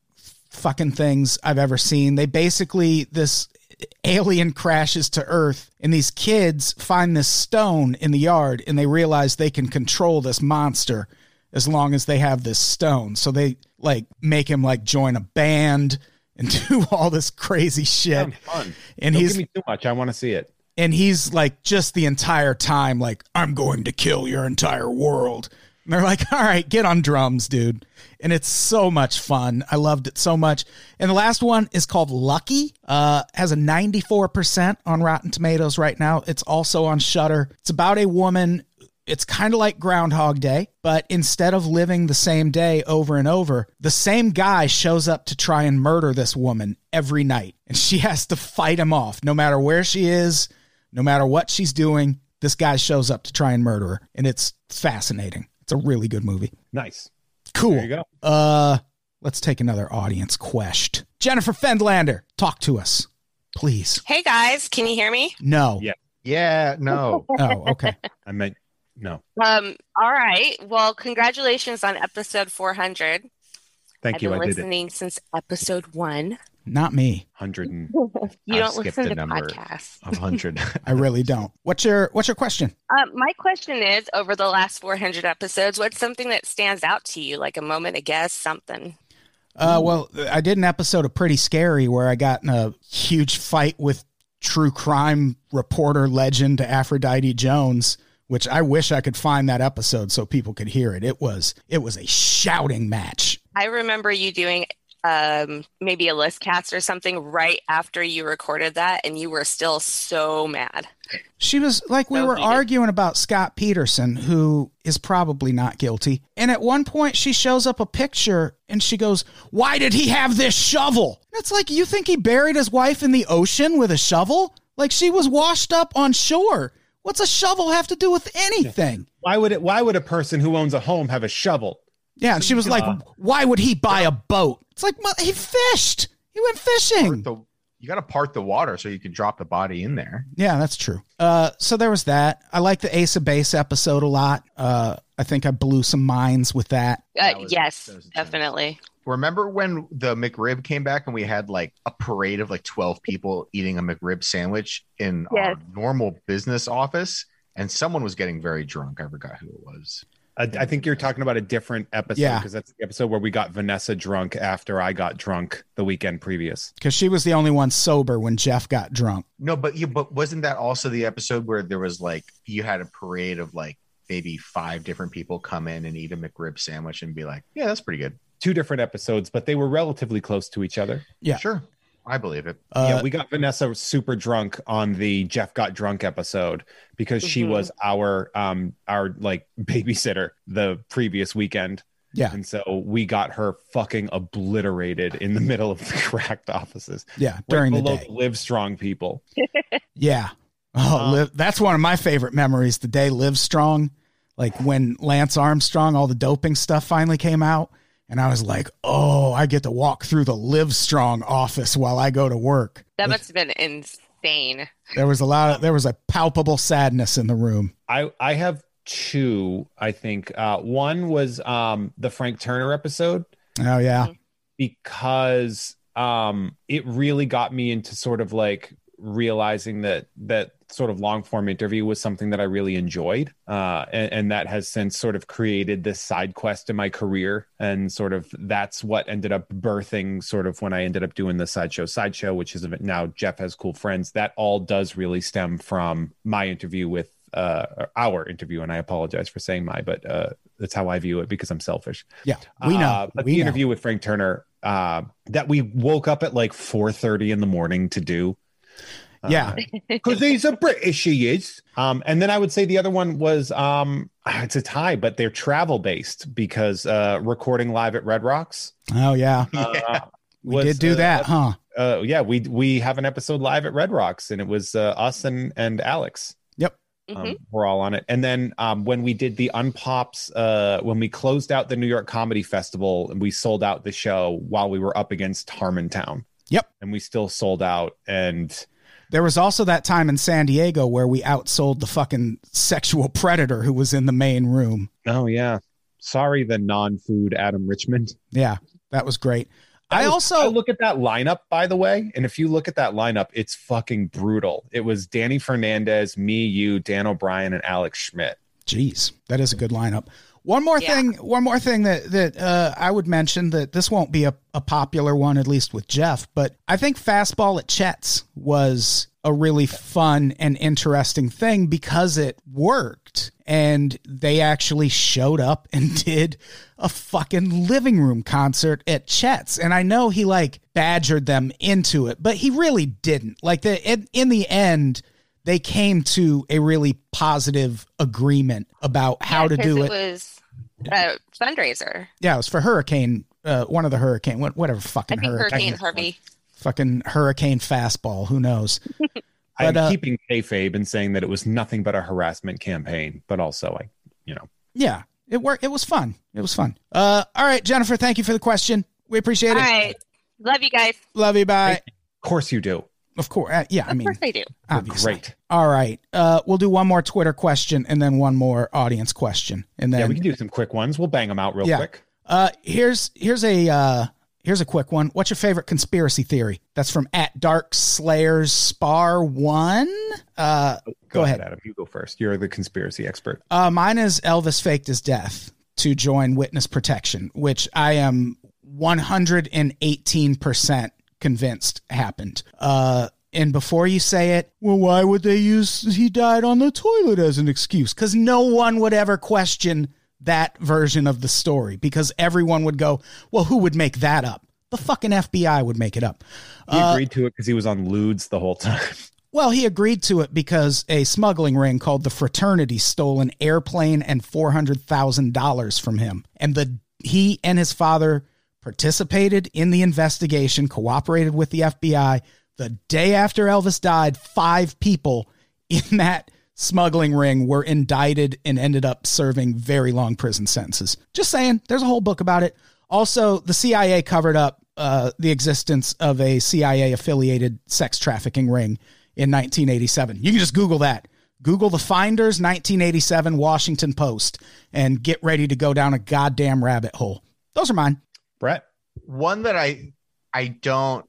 S2: fucking things I've ever seen. They basically this alien crashes to earth and these kids find this stone in the yard and they realize they can control this monster as long as they have this stone. So they like make him like join a band and do all this crazy shit.
S3: Fun.
S2: And
S3: Don't
S2: he's
S3: give me too much. I want to see it.
S2: And he's like just the entire time like i'm going to kill your entire world. And they're like all right get on drums dude. And it's so much fun. I loved it so much. And the last one is called lucky. Uh has a 94% on rotten tomatoes right now. It's also on Shudder it's about a woman. It's kind of like Groundhog Day, but instead of living the same day over and over, the same guy shows up to try and murder this woman every night. And she has to fight him off no matter where she is, no matter what she's doing. This guy shows up to try and murder her. And it's fascinating. It's a really good movie.
S3: Nice.
S2: Cool.
S3: There you go.
S2: Uh, let's take another audience quest. Jennifer Fendlander, talk to us, please.
S6: Hey guys, can you hear me?
S2: No.
S3: Yeah.
S4: Yeah, no.
S2: Oh, okay.
S3: I meant no.
S6: Um, all right. Well, congratulations on episode 400.
S3: Thank
S6: I've
S3: you.
S6: been
S3: I did it.
S6: listening since episode one.
S2: Not me.
S3: Hundred and
S6: You
S4: I've
S6: don't listen to podcasts.
S4: Of 100.
S2: I really don't. What's your What's your question?
S6: Uh, my question is over the last 400 episodes, what's something that stands out to you, like a moment, a guess, something?
S2: Uh, well, I did an episode of Pretty Scary where I got in a huge fight with true crime reporter legend Aphrodite Jones, which I wish I could find that episode so people could hear it. It was it was a shouting match.
S6: I remember you doing um, maybe a list cast or something right after you recorded that, and you were still so mad.
S2: She was like, we
S6: So
S2: were
S6: heated.
S2: arguing about Scott Peterson, who is probably not guilty. And at one point, she shows up a picture and she goes, Why did he have this shovel? And it's like, you think he buried his wife in the ocean with a shovel? Like she was washed up on shore. What's a shovel have to do with anything?
S3: Why would it? Why would a person who owns a home have a shovel?
S2: Yeah. And she was like, Why would he buy a boat? It's like, well, he fished. He went fishing.
S4: The, you got to part the water so you can drop the body in there.
S2: Yeah, that's true. Uh, so there was that. I like the Ace of Base episode a lot. Uh, I think I blew some minds with that.
S6: Uh,
S4: was-
S6: yes,
S4: that was a chance.
S6: definitely.
S4: Remember when the McRib came back and we had like a parade of like 12 people eating a McRib sandwich in our normal business office? And someone was getting very drunk. I forgot who it was.
S3: I, I think you're talking about a different episode
S2: Yeah.
S3: because that's the episode where we got Vanessa drunk after I got drunk the weekend previous.
S2: because she was the only one sober when Jeff got drunk.
S4: No, but you but wasn't that also the episode where there was like you had a parade of like maybe five different people come in and eat a McRib sandwich and be like, yeah, that's pretty good.
S3: Two different episodes, but they were relatively close to each other.
S2: Yeah.
S4: Sure. I believe it.
S2: Uh,
S3: yeah, we got Vanessa super drunk on the Jeff got drunk episode because she
S6: Mhm.
S3: was our um our like babysitter the previous weekend.
S2: Yeah.
S3: And so we got her fucking obliterated in the middle of the cracked offices.
S2: Yeah,
S3: Right
S2: during the
S3: below
S2: day.
S3: Live strong people.
S2: Yeah. Oh,
S3: Um,
S2: live, that's one of my favorite memories. The day Live Strong, like when Lance Armstrong, all the doping stuff finally came out. And I was like, oh, I get to walk through the Live Strong office while I go to work.
S6: That must have been insane.
S2: There was a lot of, there was a palpable sadness in the room.
S3: I I have two, I think. Uh one was um the Frank Turner episode
S2: Oh, yeah.
S3: because um it really got me into sort of like realizing that that sort of long form interview was something that I really enjoyed uh and, and that has since sort of created this side quest in my career and sort of that's what ended up birthing sort of when I ended up doing the sideshow sideshow which is now Jeff has cool friends that all does really stem from my interview with uh our interview and I apologize for saying my but uh that's how I view it because I'm selfish
S2: Yeah. We know.
S3: uh, but
S2: we
S3: the
S2: know.
S3: interview with Frank Turner uh, that we woke up at like 4:30 in the morning to do.
S2: Yeah.
S3: because he's a British, he is. Um, and then I would say the other one was um, it's a tie, but they're travel based because uh, recording live at Red Rocks.
S2: Oh, yeah.
S3: Uh,
S2: We
S3: was,
S2: did do
S3: uh,
S2: that, huh?
S3: Uh, yeah, we we have an episode live at Red Rocks, and it was uh, us and and Alex.
S2: Yep.
S3: Um, we're all on it. And then um, when we did the Unpops, uh, when we closed out the New York Comedy Festival, and we sold out the show while we were up against Harmontown.
S2: Yep.
S3: And we still sold out. And
S2: There was also that time in San Diego where we outsold the fucking sexual predator who was in the main room.
S3: oh yeah, sorry, the non-food Adam Richmond.
S2: Yeah, that was great.
S3: That
S2: I
S3: was-
S2: also
S3: I look at that lineup, by the way, and if you look at that lineup, it's fucking brutal. It was Danny Fernandez, me, you, Dan O'Brien, and Alex Schmidt.
S2: Jeez, that is a good lineup. One more
S6: Yeah.
S2: thing, one more thing that that uh, I would mention that this won't be a, a popular one, at least with Jeff, but I think fastball at Chet's was a really fun and interesting thing because it worked and they actually showed up and did a fucking living room concert at Chet's. And I know he like badgered them into it, but he really didn't. Like the in, in the end, they came to a really positive agreement about how to do
S6: it.
S2: it.
S6: was a fundraiser.
S2: yeah, it was for Hurricane, uh, one of the Hurricane, what- whatever
S6: I
S2: fucking
S6: think
S2: hurricane,
S6: Hurricane Harvey.
S2: fucking Hurricane fastball. Who knows?
S3: I'm
S2: But, uh,
S3: keeping kayfabe and saying that it was nothing but a harassment campaign, but also I, you know,
S2: Yeah, it worked. It was fun. It was fun. Uh, all right, Jennifer, thank you for the question. We appreciate
S6: All
S2: it.
S6: right. Love you guys.
S2: Love you. Bye.
S3: of course you do.
S2: Of course. Uh, yeah, I
S6: Of
S2: mean,
S6: course I do.
S2: Obviously.
S3: great.
S2: All right. Uh, we'll do one more Twitter question and then one more audience question, and then
S3: yeah, we can do some quick ones. We'll bang them out real
S2: Yeah.
S3: quick.
S2: Uh, here's here's a uh, here's a quick one. What's your favorite conspiracy theory? That's from at Dark Slayers Spar One. Uh, Go ahead.
S3: Adam. You go first. You're the conspiracy expert.
S2: uh, mine is Elvis faked his death to join witness protection, which I am 118 percent convinced happened. Uh, and before you say it, well, why would they use he died on the toilet as an excuse? Because no one would ever question that version of the story because everyone would go, well, who would make that up? The fucking FBI would make it up.
S3: He
S2: Uh,
S3: agreed to it because he was on ludes the whole time.
S2: well, he agreed to it because a smuggling ring called the Fraternity stole an airplane and four hundred thousand dollars from him, and the he and his father participated in the investigation, cooperated with the FBI. The day after Elvis died, five people in that smuggling ring were indicted and ended up serving very long prison sentences. Just saying, there's a whole book about it. Also, the CIA covered up uh, the existence of a CIA affiliated sex trafficking ring in 1987. You can just Google that. Google the Finders 1987 Washington Post and get ready to go down a goddamn rabbit hole. Those are mine.
S3: Brett,
S4: One that I I don't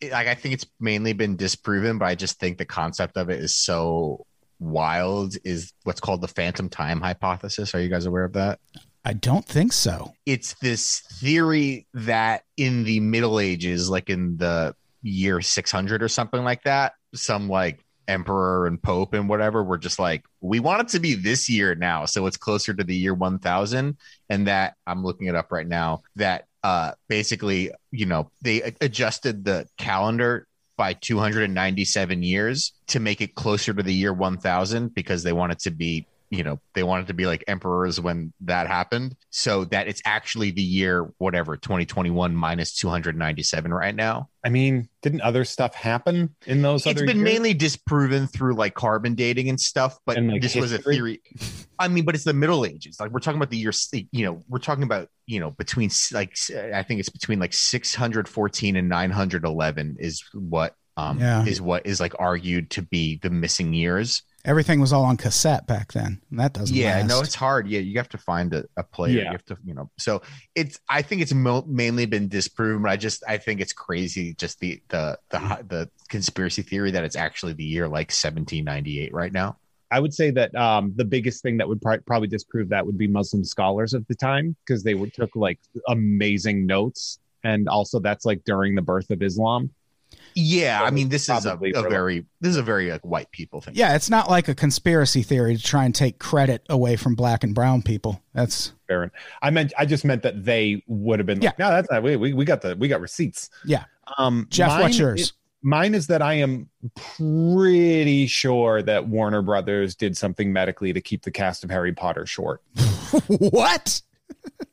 S4: like. I think it's mainly been disproven, but I just think the concept of it is so wild. Is what's called the phantom time hypothesis. Are you guys aware of that?
S2: I don't think so.
S4: It's this theory that in the Middle Ages, like in the year 600 or something like that, some like emperor and pope and whatever were just like, we want it to be this year now. So it's closer to the year 1000. And that I'm looking it up right now that uh, basically, you know, they adjusted the calendar by 297 years to make it closer to the year 1000 because they want it to be you know they wanted to be like emperors when that happened. So that it's actually the year whatever 2021 minus 297 right now.
S3: I mean, didn't other stuff happen in those
S4: it's
S3: other
S4: been
S3: years?
S4: mainly disproven through like carbon dating and stuff but
S3: And, like,
S4: this was a theory. I mean but it's the middle ages. Like we're talking about the year you know we're talking about you know between like i think it's between like 614 and 911 is what um
S2: Yeah.
S4: is what is like argued to be the missing years
S2: Everything was all on cassette back then. And that doesn't
S4: yeah
S2: last.
S4: no it's hard yeah you have to find a, a player
S3: Yeah.
S4: you have to you know so it's i think it's mo- mainly been disproven i just i think it's crazy just the the the the conspiracy theory that it's actually the year like 1798 right now
S3: I would say that um, the biggest thing that would pri- probably disprove that would be Muslim scholars of the time because they would took like amazing notes, and also that's like during the birth of Islam.
S4: Yeah
S3: So
S4: i mean this is a, a
S3: for-
S4: very this is a very like white people thing
S2: Yeah, it's not like a conspiracy theory to try and take credit away from black and brown people. That's
S3: Fair. I meant I just meant that they would have been like, no, that's not we, we we got the we got receipts.
S2: yeah.
S3: Um,
S2: Jeff,
S3: mine
S2: what's yours?
S3: is- mine is that I am pretty sure that Warner Brothers did something medically to keep the cast of Harry Potter short.
S2: what?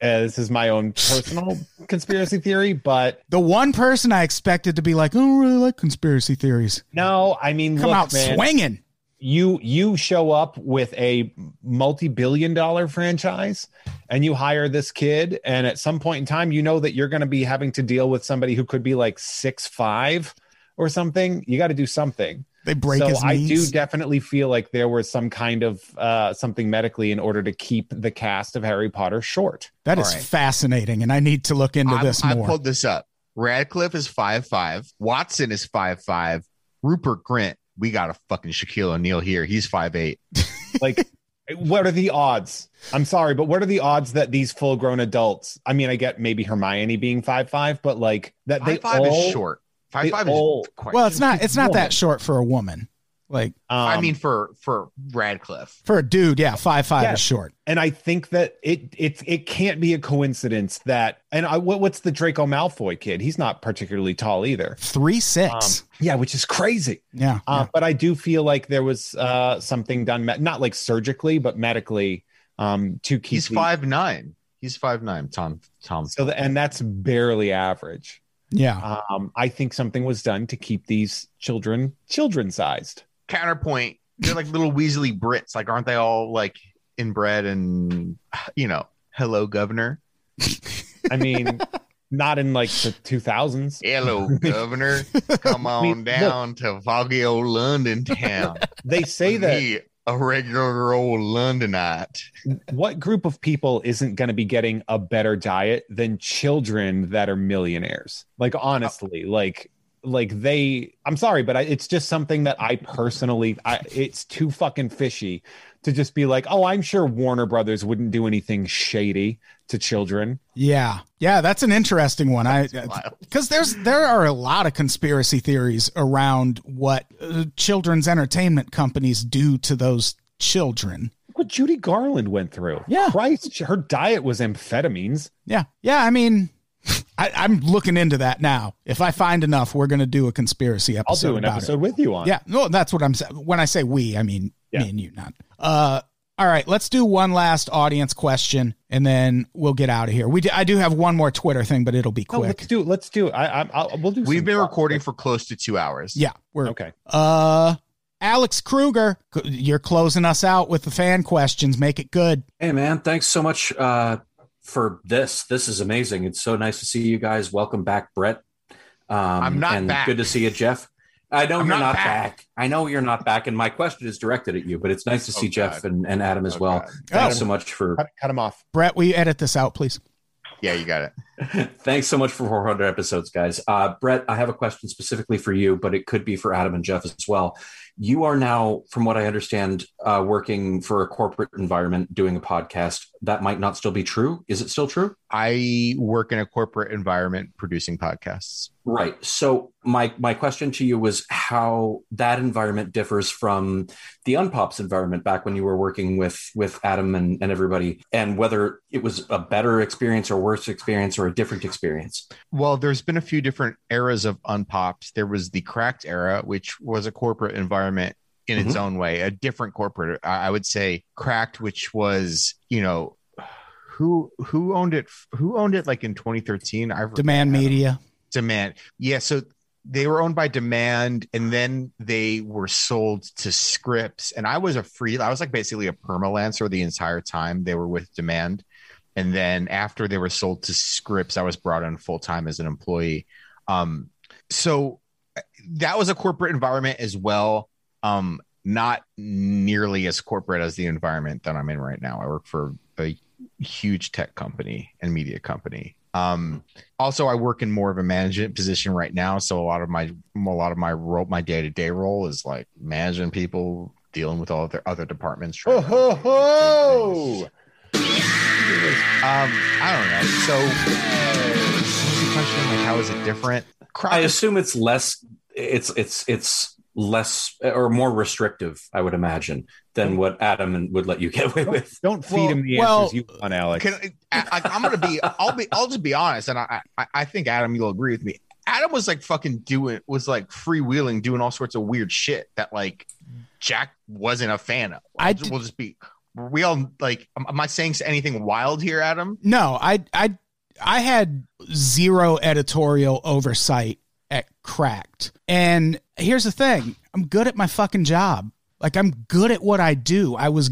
S3: Uh, this is my own personal conspiracy theory, but
S2: The one person I expected to be like, oh, I don't really like conspiracy theories.
S3: no, I mean,
S2: Come
S3: look,
S2: out
S3: man,
S2: swinging.
S3: you you show up with a multi-billion dollar franchise and you hire this kid and at some point in time you know that you're going to be having to deal with somebody who could be like six five or something you got to do something
S2: They break
S3: so
S2: his
S3: i do definitely feel like there was some kind of uh, something medically in order to keep the cast of harry potter short
S2: that is
S4: All right.
S2: fascinating, and I need to look into
S4: I'm-
S2: this
S4: I
S2: more.
S4: pulled this up. Radcliffe is five five. Watson is five five. Rupert Grint. We got a fucking Shaquille O'Neal here. He's five eight.
S3: like what are the odds i'm sorry but what are the odds that these full grown adults i mean i get maybe hermione being five five but like that they
S4: Five five
S3: all,
S4: is short. Five
S3: they
S4: five
S3: all-
S4: is quite.
S2: well, it's not. It's not
S3: woman.
S2: that short for a woman. Like
S4: I
S3: um,
S4: mean, for for Radcliffe.
S2: for a dude, yeah, five five
S3: Yeah.
S2: is short.
S3: and I think that it it it can't be a coincidence that and I what, what's the Draco Malfoy kid? He's not particularly tall either.
S2: Three
S3: Um,
S2: six.
S3: yeah, which is crazy.
S2: yeah.
S3: Uh, But I do feel like there was uh, something done, me- not like surgically, but medically, um, to keep.
S4: He's
S3: the-
S4: five nine. He's five nine. Tom Tom.
S3: So the, and that's barely average.
S2: Yeah.
S3: Um, I think something was done to keep these children children sized.
S4: Counterpoint. They're like little Weasley Brits. Like, aren't they all like inbred and you know? Hello, Governor.
S3: I mean, not in like the two thousands.
S4: Hello, Governor. Come on
S3: mean, look.
S4: down to foggy old London town.
S3: They say that
S4: me, a regular old Londonite.
S3: what group of people isn't going to be getting a better diet than children that are millionaires like honestly like like they i'm sorry but I, it's just something that i personally I, it's too fucking fishy to just be like oh i'm sure warner brothers wouldn't do anything shady to children
S2: Yeah. Yeah, that's an interesting one. I because there's there are a lot of conspiracy theories around what uh, children's entertainment companies do to those children.
S3: Look what judy garland went through
S2: Yeah.
S3: christ her diet was amphetamines
S2: Yeah. Yeah, I mean, I, I'm looking into that now. If I find enough, we're going to do a conspiracy episode.
S3: I'll do an
S2: about
S3: episode
S2: It.
S3: with you on.
S2: Yeah, no, that's what I'm saying. When I say we, I mean
S3: Yeah.
S2: me and you, not. Uh, all right, let's do one last audience question, and then we'll get out of here. We, do, I do have one more Twitter thing, but it'll be
S3: No,
S2: quick.
S3: let's do. Let's do. I, I, I'll, we'll do.
S4: We've been
S3: thoughts,
S4: recording
S3: but-
S4: for close to two hours.
S2: yeah, we're
S3: Okay.
S2: Uh, Alex Kruger, you're closing us out with the fan questions. Make it good.
S7: Hey, man, thanks so much uh, for this. This is amazing. It's so nice to see you guys. Welcome back, Brett. Um,
S4: I'm not
S7: and
S4: back.
S7: Good to see you, Jeff. I know
S4: I'm
S7: you're
S4: not
S7: not,
S4: back.
S7: back. I know you're not back, and my question is directed at you. But it's nice to see
S4: Oh,
S7: Jeff and, and Adam as
S4: Oh,
S7: well.
S4: God.
S7: Thanks
S2: Oh.
S7: so much for
S3: Cut, cut him off.
S2: Brett, will you edit this out, please?
S4: Yeah, you got it.
S7: Thanks so much for 400 episodes, guys. Uh, Brett, I have a question specifically for you, but it could be for Adam and Jeff as well. You are now, from what I understand, uh, working for a corporate environment doing a podcast. That might not still be true. Is it still true?
S4: I work in a corporate environment producing podcasts.
S7: Right. So my my question to you was how that environment differs from the Unpops environment back when you were working with with Adam and, and everybody, and whether it was a better experience or worse experience or a different experience.
S4: Well, there's been a few different eras of unpops. There was the cracked era, which was a corporate environment in its mm-hmm. own way, a different corporate. I I would say cracked, which was you know who who owned it? Who owned it? Like in 2013, I forget.
S2: Demand Media.
S4: Demand. Yeah, so they were owned by Demand, and then they were sold to Scripps. And I was a free. I was like basically a permalancer the entire time they were with Demand. And then after they were sold to Scripps, I was brought in full time as an employee. Um, so that was a corporate environment as well. Um, not nearly as corporate as the environment that I'm in right now. I work for a huge tech company and media company. Um, also, I work in more of a management position right now, so a lot of my a lot of my role, my day to day role is like managing people, dealing with all their other departments. trying
S3: Oh ho ho!
S4: Um, I don't know. So, what the question? Like, how is it different? Croc
S7: I assume it's less. It's it's it's less or more restrictive. I would imagine than what Adam would let you get away with.
S3: Don't feed
S4: Well-
S3: him the
S2: well-
S3: answers you want, Alex.
S4: Can, I, I, I'm gonna be. I'll be. I'll just be honest, and I, I, I think Adam, you'll agree with me. Adam was like fucking doing, was like freewheeling, doing all sorts of weird shit that like Jack wasn't a fan of. I'll just be. We all like. Am, am I saying anything wild here, Adam?
S2: No, I I I had zero editorial oversight at Cracked. And here's the thing, I'm good at my fucking job. Like I'm good at what I do. I was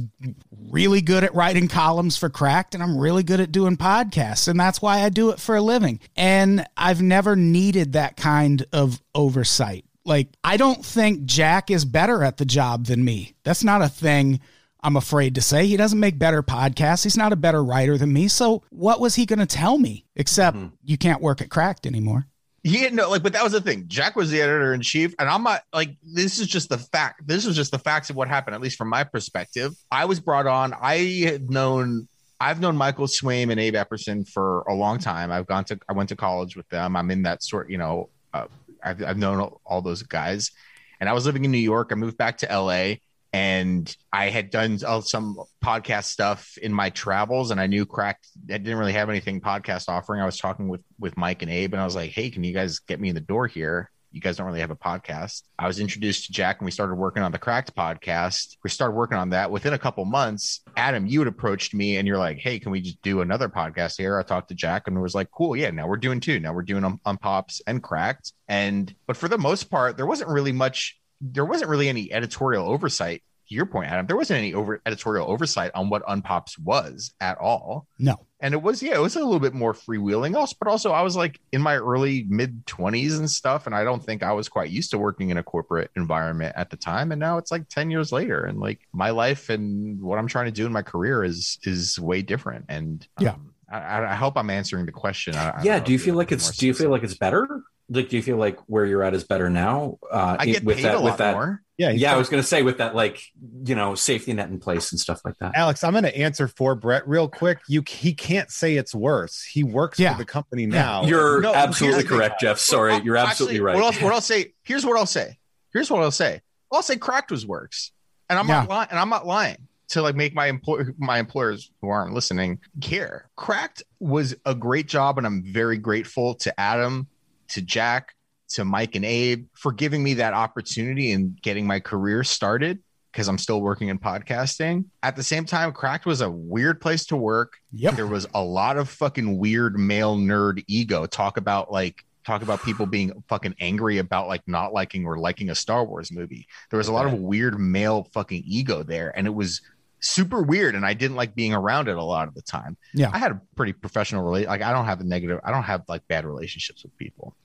S2: really good at writing columns for Cracked and I'm really good at doing podcasts and that's why I do it for a living. And I've never needed that kind of oversight. Like I don't think Jack is better at the job than me. That's not a thing I'm afraid to say. He doesn't make better podcasts. He's not a better writer than me. So what was he going to tell me except hmm. you can't work at Cracked anymore?
S4: Yeah, no, like, but that was the thing. Jack was the editor in chief, and I'm not like this is just the fact. This is just the facts of what happened, at least from my perspective. I was brought on. I had known. I've known Michael Swaim and Abe Epperson for a long time. I've gone to. I went to college with them. I'm in that sort. You know, uh, I've, I've known all those guys, and I was living in New York. I moved back to LA, and I had done some podcast stuff in my travels, and I knew Cracked. I didn't really have anything podcast offering. I was talking with with Mike and Abe, and I was like, "Hey, can you guys get me in the door here?" You guys don't really have a podcast. I was introduced to Jack, and we started working on the Cracked podcast. We started working on that. Within a couple months, Adam, you had approached me, and you're like, "Hey, can we just do another podcast here?" I talked to Jack, and was like, "Cool, yeah." Now we're doing two. Now we're doing on, Unpops and Cracked, and but for the most part, there wasn't really much. There wasn't really any editorial oversight to your point, Adam, there wasn't any over editorial oversight on what Unpops was at all.
S2: No.
S4: And it was, yeah, it was a little bit more freewheeling. Also, but also I was like in my early mid twenties and stuff. And I don't think I was quite used to working in a corporate environment at the time. And now it's like 10 years later. And like my life and what I'm trying to do in my career is is way different. And
S2: Yeah.
S4: um, I, I hope I'm answering the question. I, I
S7: yeah.
S4: know
S7: Do you feel like it's? Do you feel like it's better? Like, do you feel like where you're at is better now? Uh,
S4: I get
S7: with
S4: paid
S7: that,
S4: a
S7: with
S4: lot
S7: that,
S4: more.
S3: Yeah, he's
S7: yeah. I was gonna say with that, like you know, safety net in place and stuff like that.
S3: Alex, I'm going to answer for Brett real quick. You he can't say it's worse. He works
S2: Yeah.
S3: for the company now.
S7: You're
S4: No,
S7: absolutely
S4: here's the thing.
S7: correct, Jeff. Sorry,
S4: Well,
S7: you're absolutely
S4: actually,
S7: right.
S4: What, else, what I'll say? Here's what I'll say. Here's what I'll say. I'll say cracked was works, and I'm
S2: Yeah.
S4: not lying. And I'm not lying. to like make my employer my employers who aren't listening care. Cracked was a great job, and I'm very grateful to Adam, to Jack, to Mike and Abe for giving me that opportunity and getting my career started because I'm still working in podcasting. At the same time, Cracked was a weird place to work.
S2: Yep.
S4: There was a lot of fucking weird male nerd ego. Talk about like talk about people being fucking angry about like not liking or liking a Star Wars movie. There was a lot of weird male fucking ego there, and it was super weird. And I didn't like being around it a lot of the time.
S2: Yeah.
S4: I had a pretty professional relate. Like I don't have a negative. I don't have like bad relationships with people.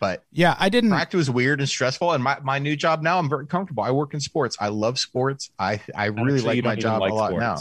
S4: But
S2: Yeah, I didn't.
S4: Cracked was weird and stressful. And my, my new job now, I'm very comfortable. I work in sports. I love sports. I I really
S3: Actually,
S4: like my job
S3: like
S4: a lot
S3: sports.
S4: now.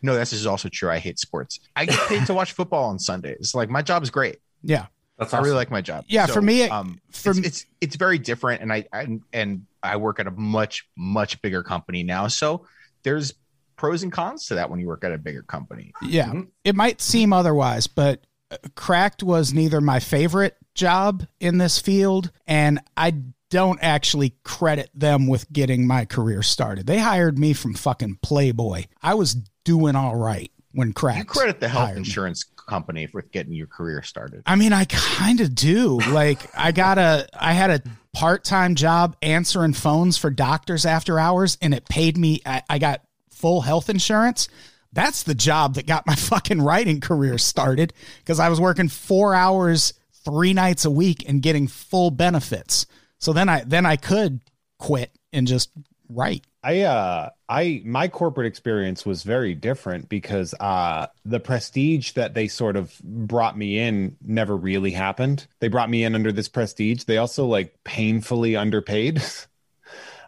S4: No, this is also true. I hate sports. I get paid to watch football on Sundays. Like my job is great.
S2: Yeah.
S7: That's
S4: I really like my job.
S2: Yeah, for me,
S4: um,
S2: for
S4: it's,
S2: m-
S4: it's it's very different, and I, I and I work at a much much bigger company now. So there's pros and cons to that when you work at a bigger company.
S2: Yeah. It might seem otherwise, but uh, Cracked was neither my favorite job in this field, and I don't actually credit them with getting my career started. They hired me from fucking Playboy. I was doing all right when Cracked.
S4: You credit the health
S2: hired me.
S4: insurance company for getting your career started.
S2: I mean, I kind of do. Like, I got a, I had a part time job answering phones for doctors after hours, and it paid me. I, I got full health insurance. That's the job that got my fucking writing career started because I was working four hours, three nights a week, and getting full benefits. So then I, then I could quit and just write.
S3: I uh I my corporate experience was very different because uh the prestige that they sort of brought me in never really happened. They brought me in under this prestige. They also like painfully underpaid.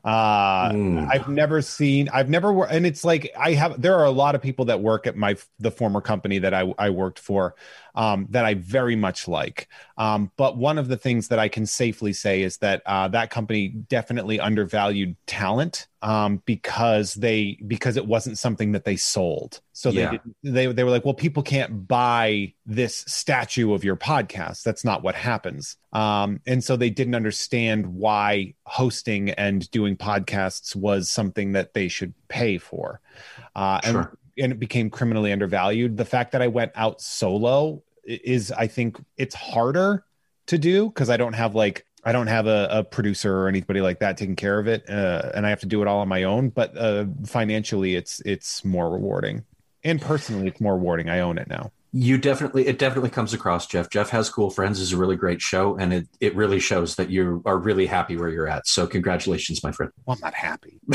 S3: Uh
S7: Mm.
S3: I've never seen I've never and it's like I have there are a lot of people that work at my the former company that I I worked for um that I very much like. Um but one of the things that I can safely say is that uh that company definitely undervalued talent um because they because it wasn't something that they sold. So they
S7: Yeah.
S3: they they were like, well, people can't buy this statue of your podcast. That's not what happens. Um, and so they didn't understand why hosting and doing podcasts was something that they should pay for. Uh,
S7: Sure.
S3: and it became criminally undervalued. The fact that I went out solo is, I think, it's harder to do because I don't have like I don't have a, a producer or anybody like that taking care of it, uh, and I have to do it all on my own. But uh, financially, it's it's more rewarding, and personally, it's more rewarding. I own it now.
S7: You definitely, it definitely comes across, Jeff. Jeff has cool friends is a really great show, and it it really shows that you are really happy where you're at. So congratulations, my friend.
S3: Well, I'm not happy.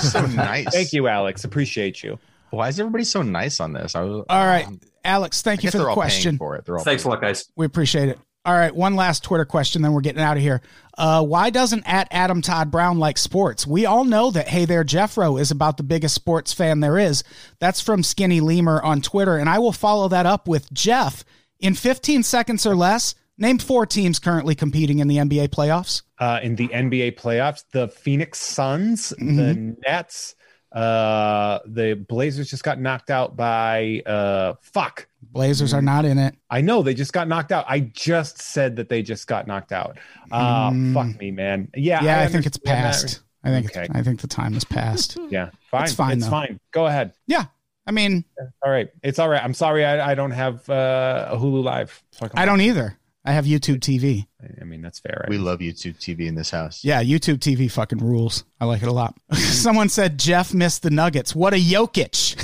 S4: so nice.
S3: Thank you, Alex. Appreciate you.
S4: Why is everybody so nice on this? I was
S2: All right,
S4: um,
S2: Alex,
S4: I
S2: thank you
S4: guess
S2: for
S4: they're
S2: the
S4: all
S2: question.
S4: paying for it.
S7: Thanks a lot, guys.
S2: We appreciate it. All right, one last Twitter question, then we're getting out of here. Uh, why doesn't at Adam Todd Brown like sports? We all know that Hey There Jeffro is about the biggest sports fan there is. That's from Skinny Lemur on Twitter, and I will follow that up with Jeff in 15 seconds or less. Name four teams currently competing in the NBA playoffs.
S3: uh, in the NBA playoffs. The Phoenix Suns, the
S2: Mm-hmm.
S3: Nets, uh, the Blazers just got knocked out by uh, fuck.
S2: Blazers are not in it.
S3: I know they just got knocked out. I just said that they just got knocked out. Uh,
S2: Mm.
S3: Fuck me, man. Yeah,
S2: Yeah, I, think it's
S3: understand
S2: past. I think
S3: Okay.
S2: I think the time is past.
S3: Yeah, fine.
S2: It's fine,
S3: It's
S2: though.
S3: fine. Go ahead.
S2: yeah, I mean,
S3: All right. It's all right. I'm sorry. I, I don't have uh, a Hulu Live. Fuck 'em.
S2: I don't either. I have YouTube TV.
S3: I mean, that's fair.
S4: We love YouTube TV in this house.
S2: Yeah, YouTube TV fucking rules. I like it a lot. Someone said Jeff missed the Nuggets. What a Jokic.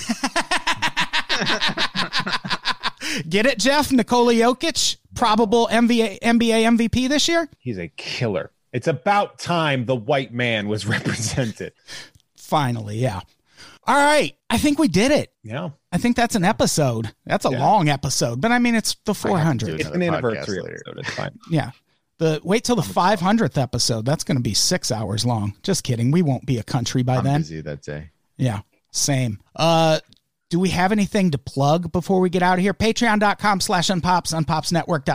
S2: Get it, Jeff? Nikola Jokic, probable NBA, NBA MVP this year?
S3: He's a killer. It's about time the white man was represented.
S2: Finally, yeah. All right. I think we did it.
S3: Yeah.
S2: I think that's an episode. That's a
S3: Yeah.
S2: long episode, but I mean, it's the
S4: I
S2: 400.
S3: It's an anniversary episode. It's fine.
S2: Yeah. The wait till the 500th episode. That's going to be six hours long. Just kidding. We won't be a country by
S4: I'm
S2: then.
S4: busy that day.
S2: Yeah, same. Uh, do we have anything to plug before we get out of here? Patreon.com slash unpops,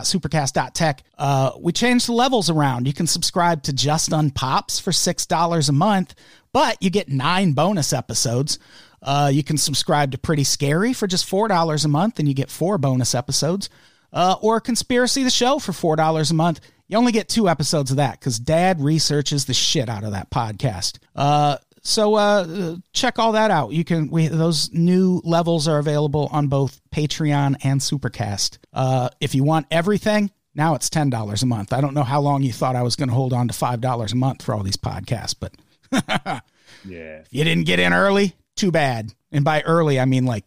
S2: unpopsnetwork.supercast.tech. Uh, we changed the levels around. You can subscribe to just unpops for $6 a month, but you get nine bonus episodes. Uh, you can subscribe to Pretty Scary for just $4 a month, and you get four bonus episodes. Uh, or Conspiracy the Show for $4 a month. You only get two episodes of that because dad researches the shit out of that podcast. Uh, so uh, check all that out. You can we those new levels are available on both Patreon and Supercast. Uh, if you want everything, now it's ten dollars a month. I don't know how long you thought I was going to hold on to five dollars a month for all these podcasts, but
S3: Yeah.
S2: if you didn't get in early, too bad. And by early, I mean like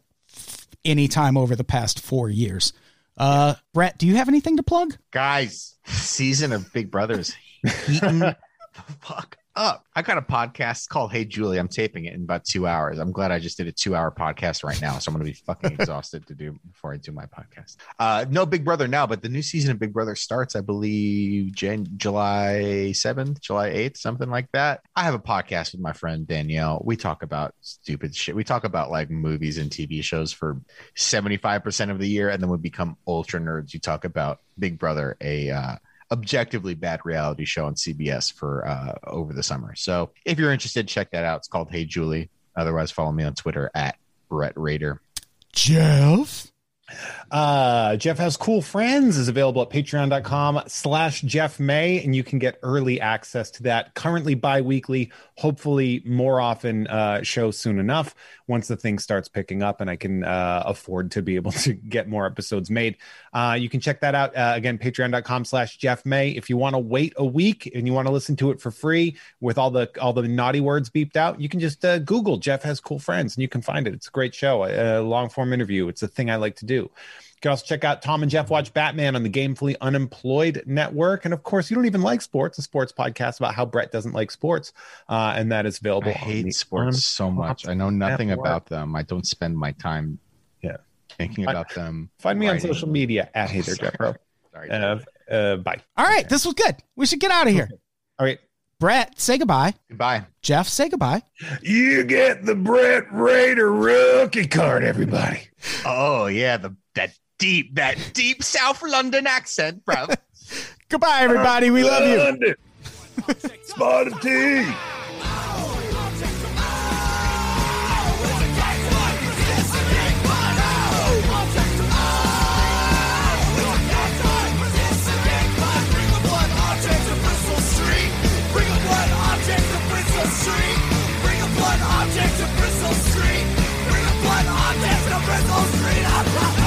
S2: any time over the past four years. Uh, Brett, do you have anything to plug?
S4: Guys, season of Big Brothers heating the fuck up. I got a podcast called Hey Julie. I'm taping it in about two hours. I'm glad I just did a two hour podcast right now. So I'm going to be fucking exhausted to do before I do my podcast. Uh, no Big Brother now, but the new season of Big Brother starts, I believe, Jan- July 7th, July 8th, something like that. I have a podcast with my friend Danielle. We talk about stupid shit. We talk about like movies and TV shows for 75% of the year. And then we become ultra nerds. You talk about Big Brother, a, uh, objectively bad reality show on CBS for uh, over the summer. So if you're interested, check that out. It's called Hey Julie. Otherwise, follow me on Twitter at Brett Raider.
S2: Jeff.
S3: Uh, Jeff has cool friends is available at patreon.com slash Jeff May, and you can get early access to that currently bi-weekly, hopefully more often uh, show soon enough once the thing starts picking up and I can uh, afford to be able to get more episodes made. Uh, you can check that out uh, again, patreon.com slash Jeff May. If you want to wait a week and you want to listen to it for free with all the all the naughty words beeped out, you can just uh, Google Jeff has cool friends and you can find it. It's a great show, a, a long form interview. It's a thing I like to do. You can also check out Tom and Jeff Watch Batman on the Gamefully Unemployed Network. And of course, you don't even like sports, a sports podcast about how Brett doesn't like sports. Uh, and that is available.
S4: I hate sports so much. I know nothing
S3: Network.
S4: about them. I don't spend my time
S3: Yeah.
S4: thinking
S3: I-
S4: about them.
S3: Find me on social media at Hater Jeff Pro.
S4: Sorry.
S3: Uh, uh, bye.
S2: All right, this was good. We should get out of here.
S3: All right.
S2: Brett, say goodbye.
S4: Goodbye.
S2: Jeff, say goodbye.
S3: You get the Brett Raider rookie card, everybody.
S4: Oh yeah, the that deep, that deep South London accent, bro.
S2: Goodbye, everybody. We love you.
S3: London. Spotted T.
S8: Bring a blood object to Bristol Street. Bring a blood object to Bristol Street.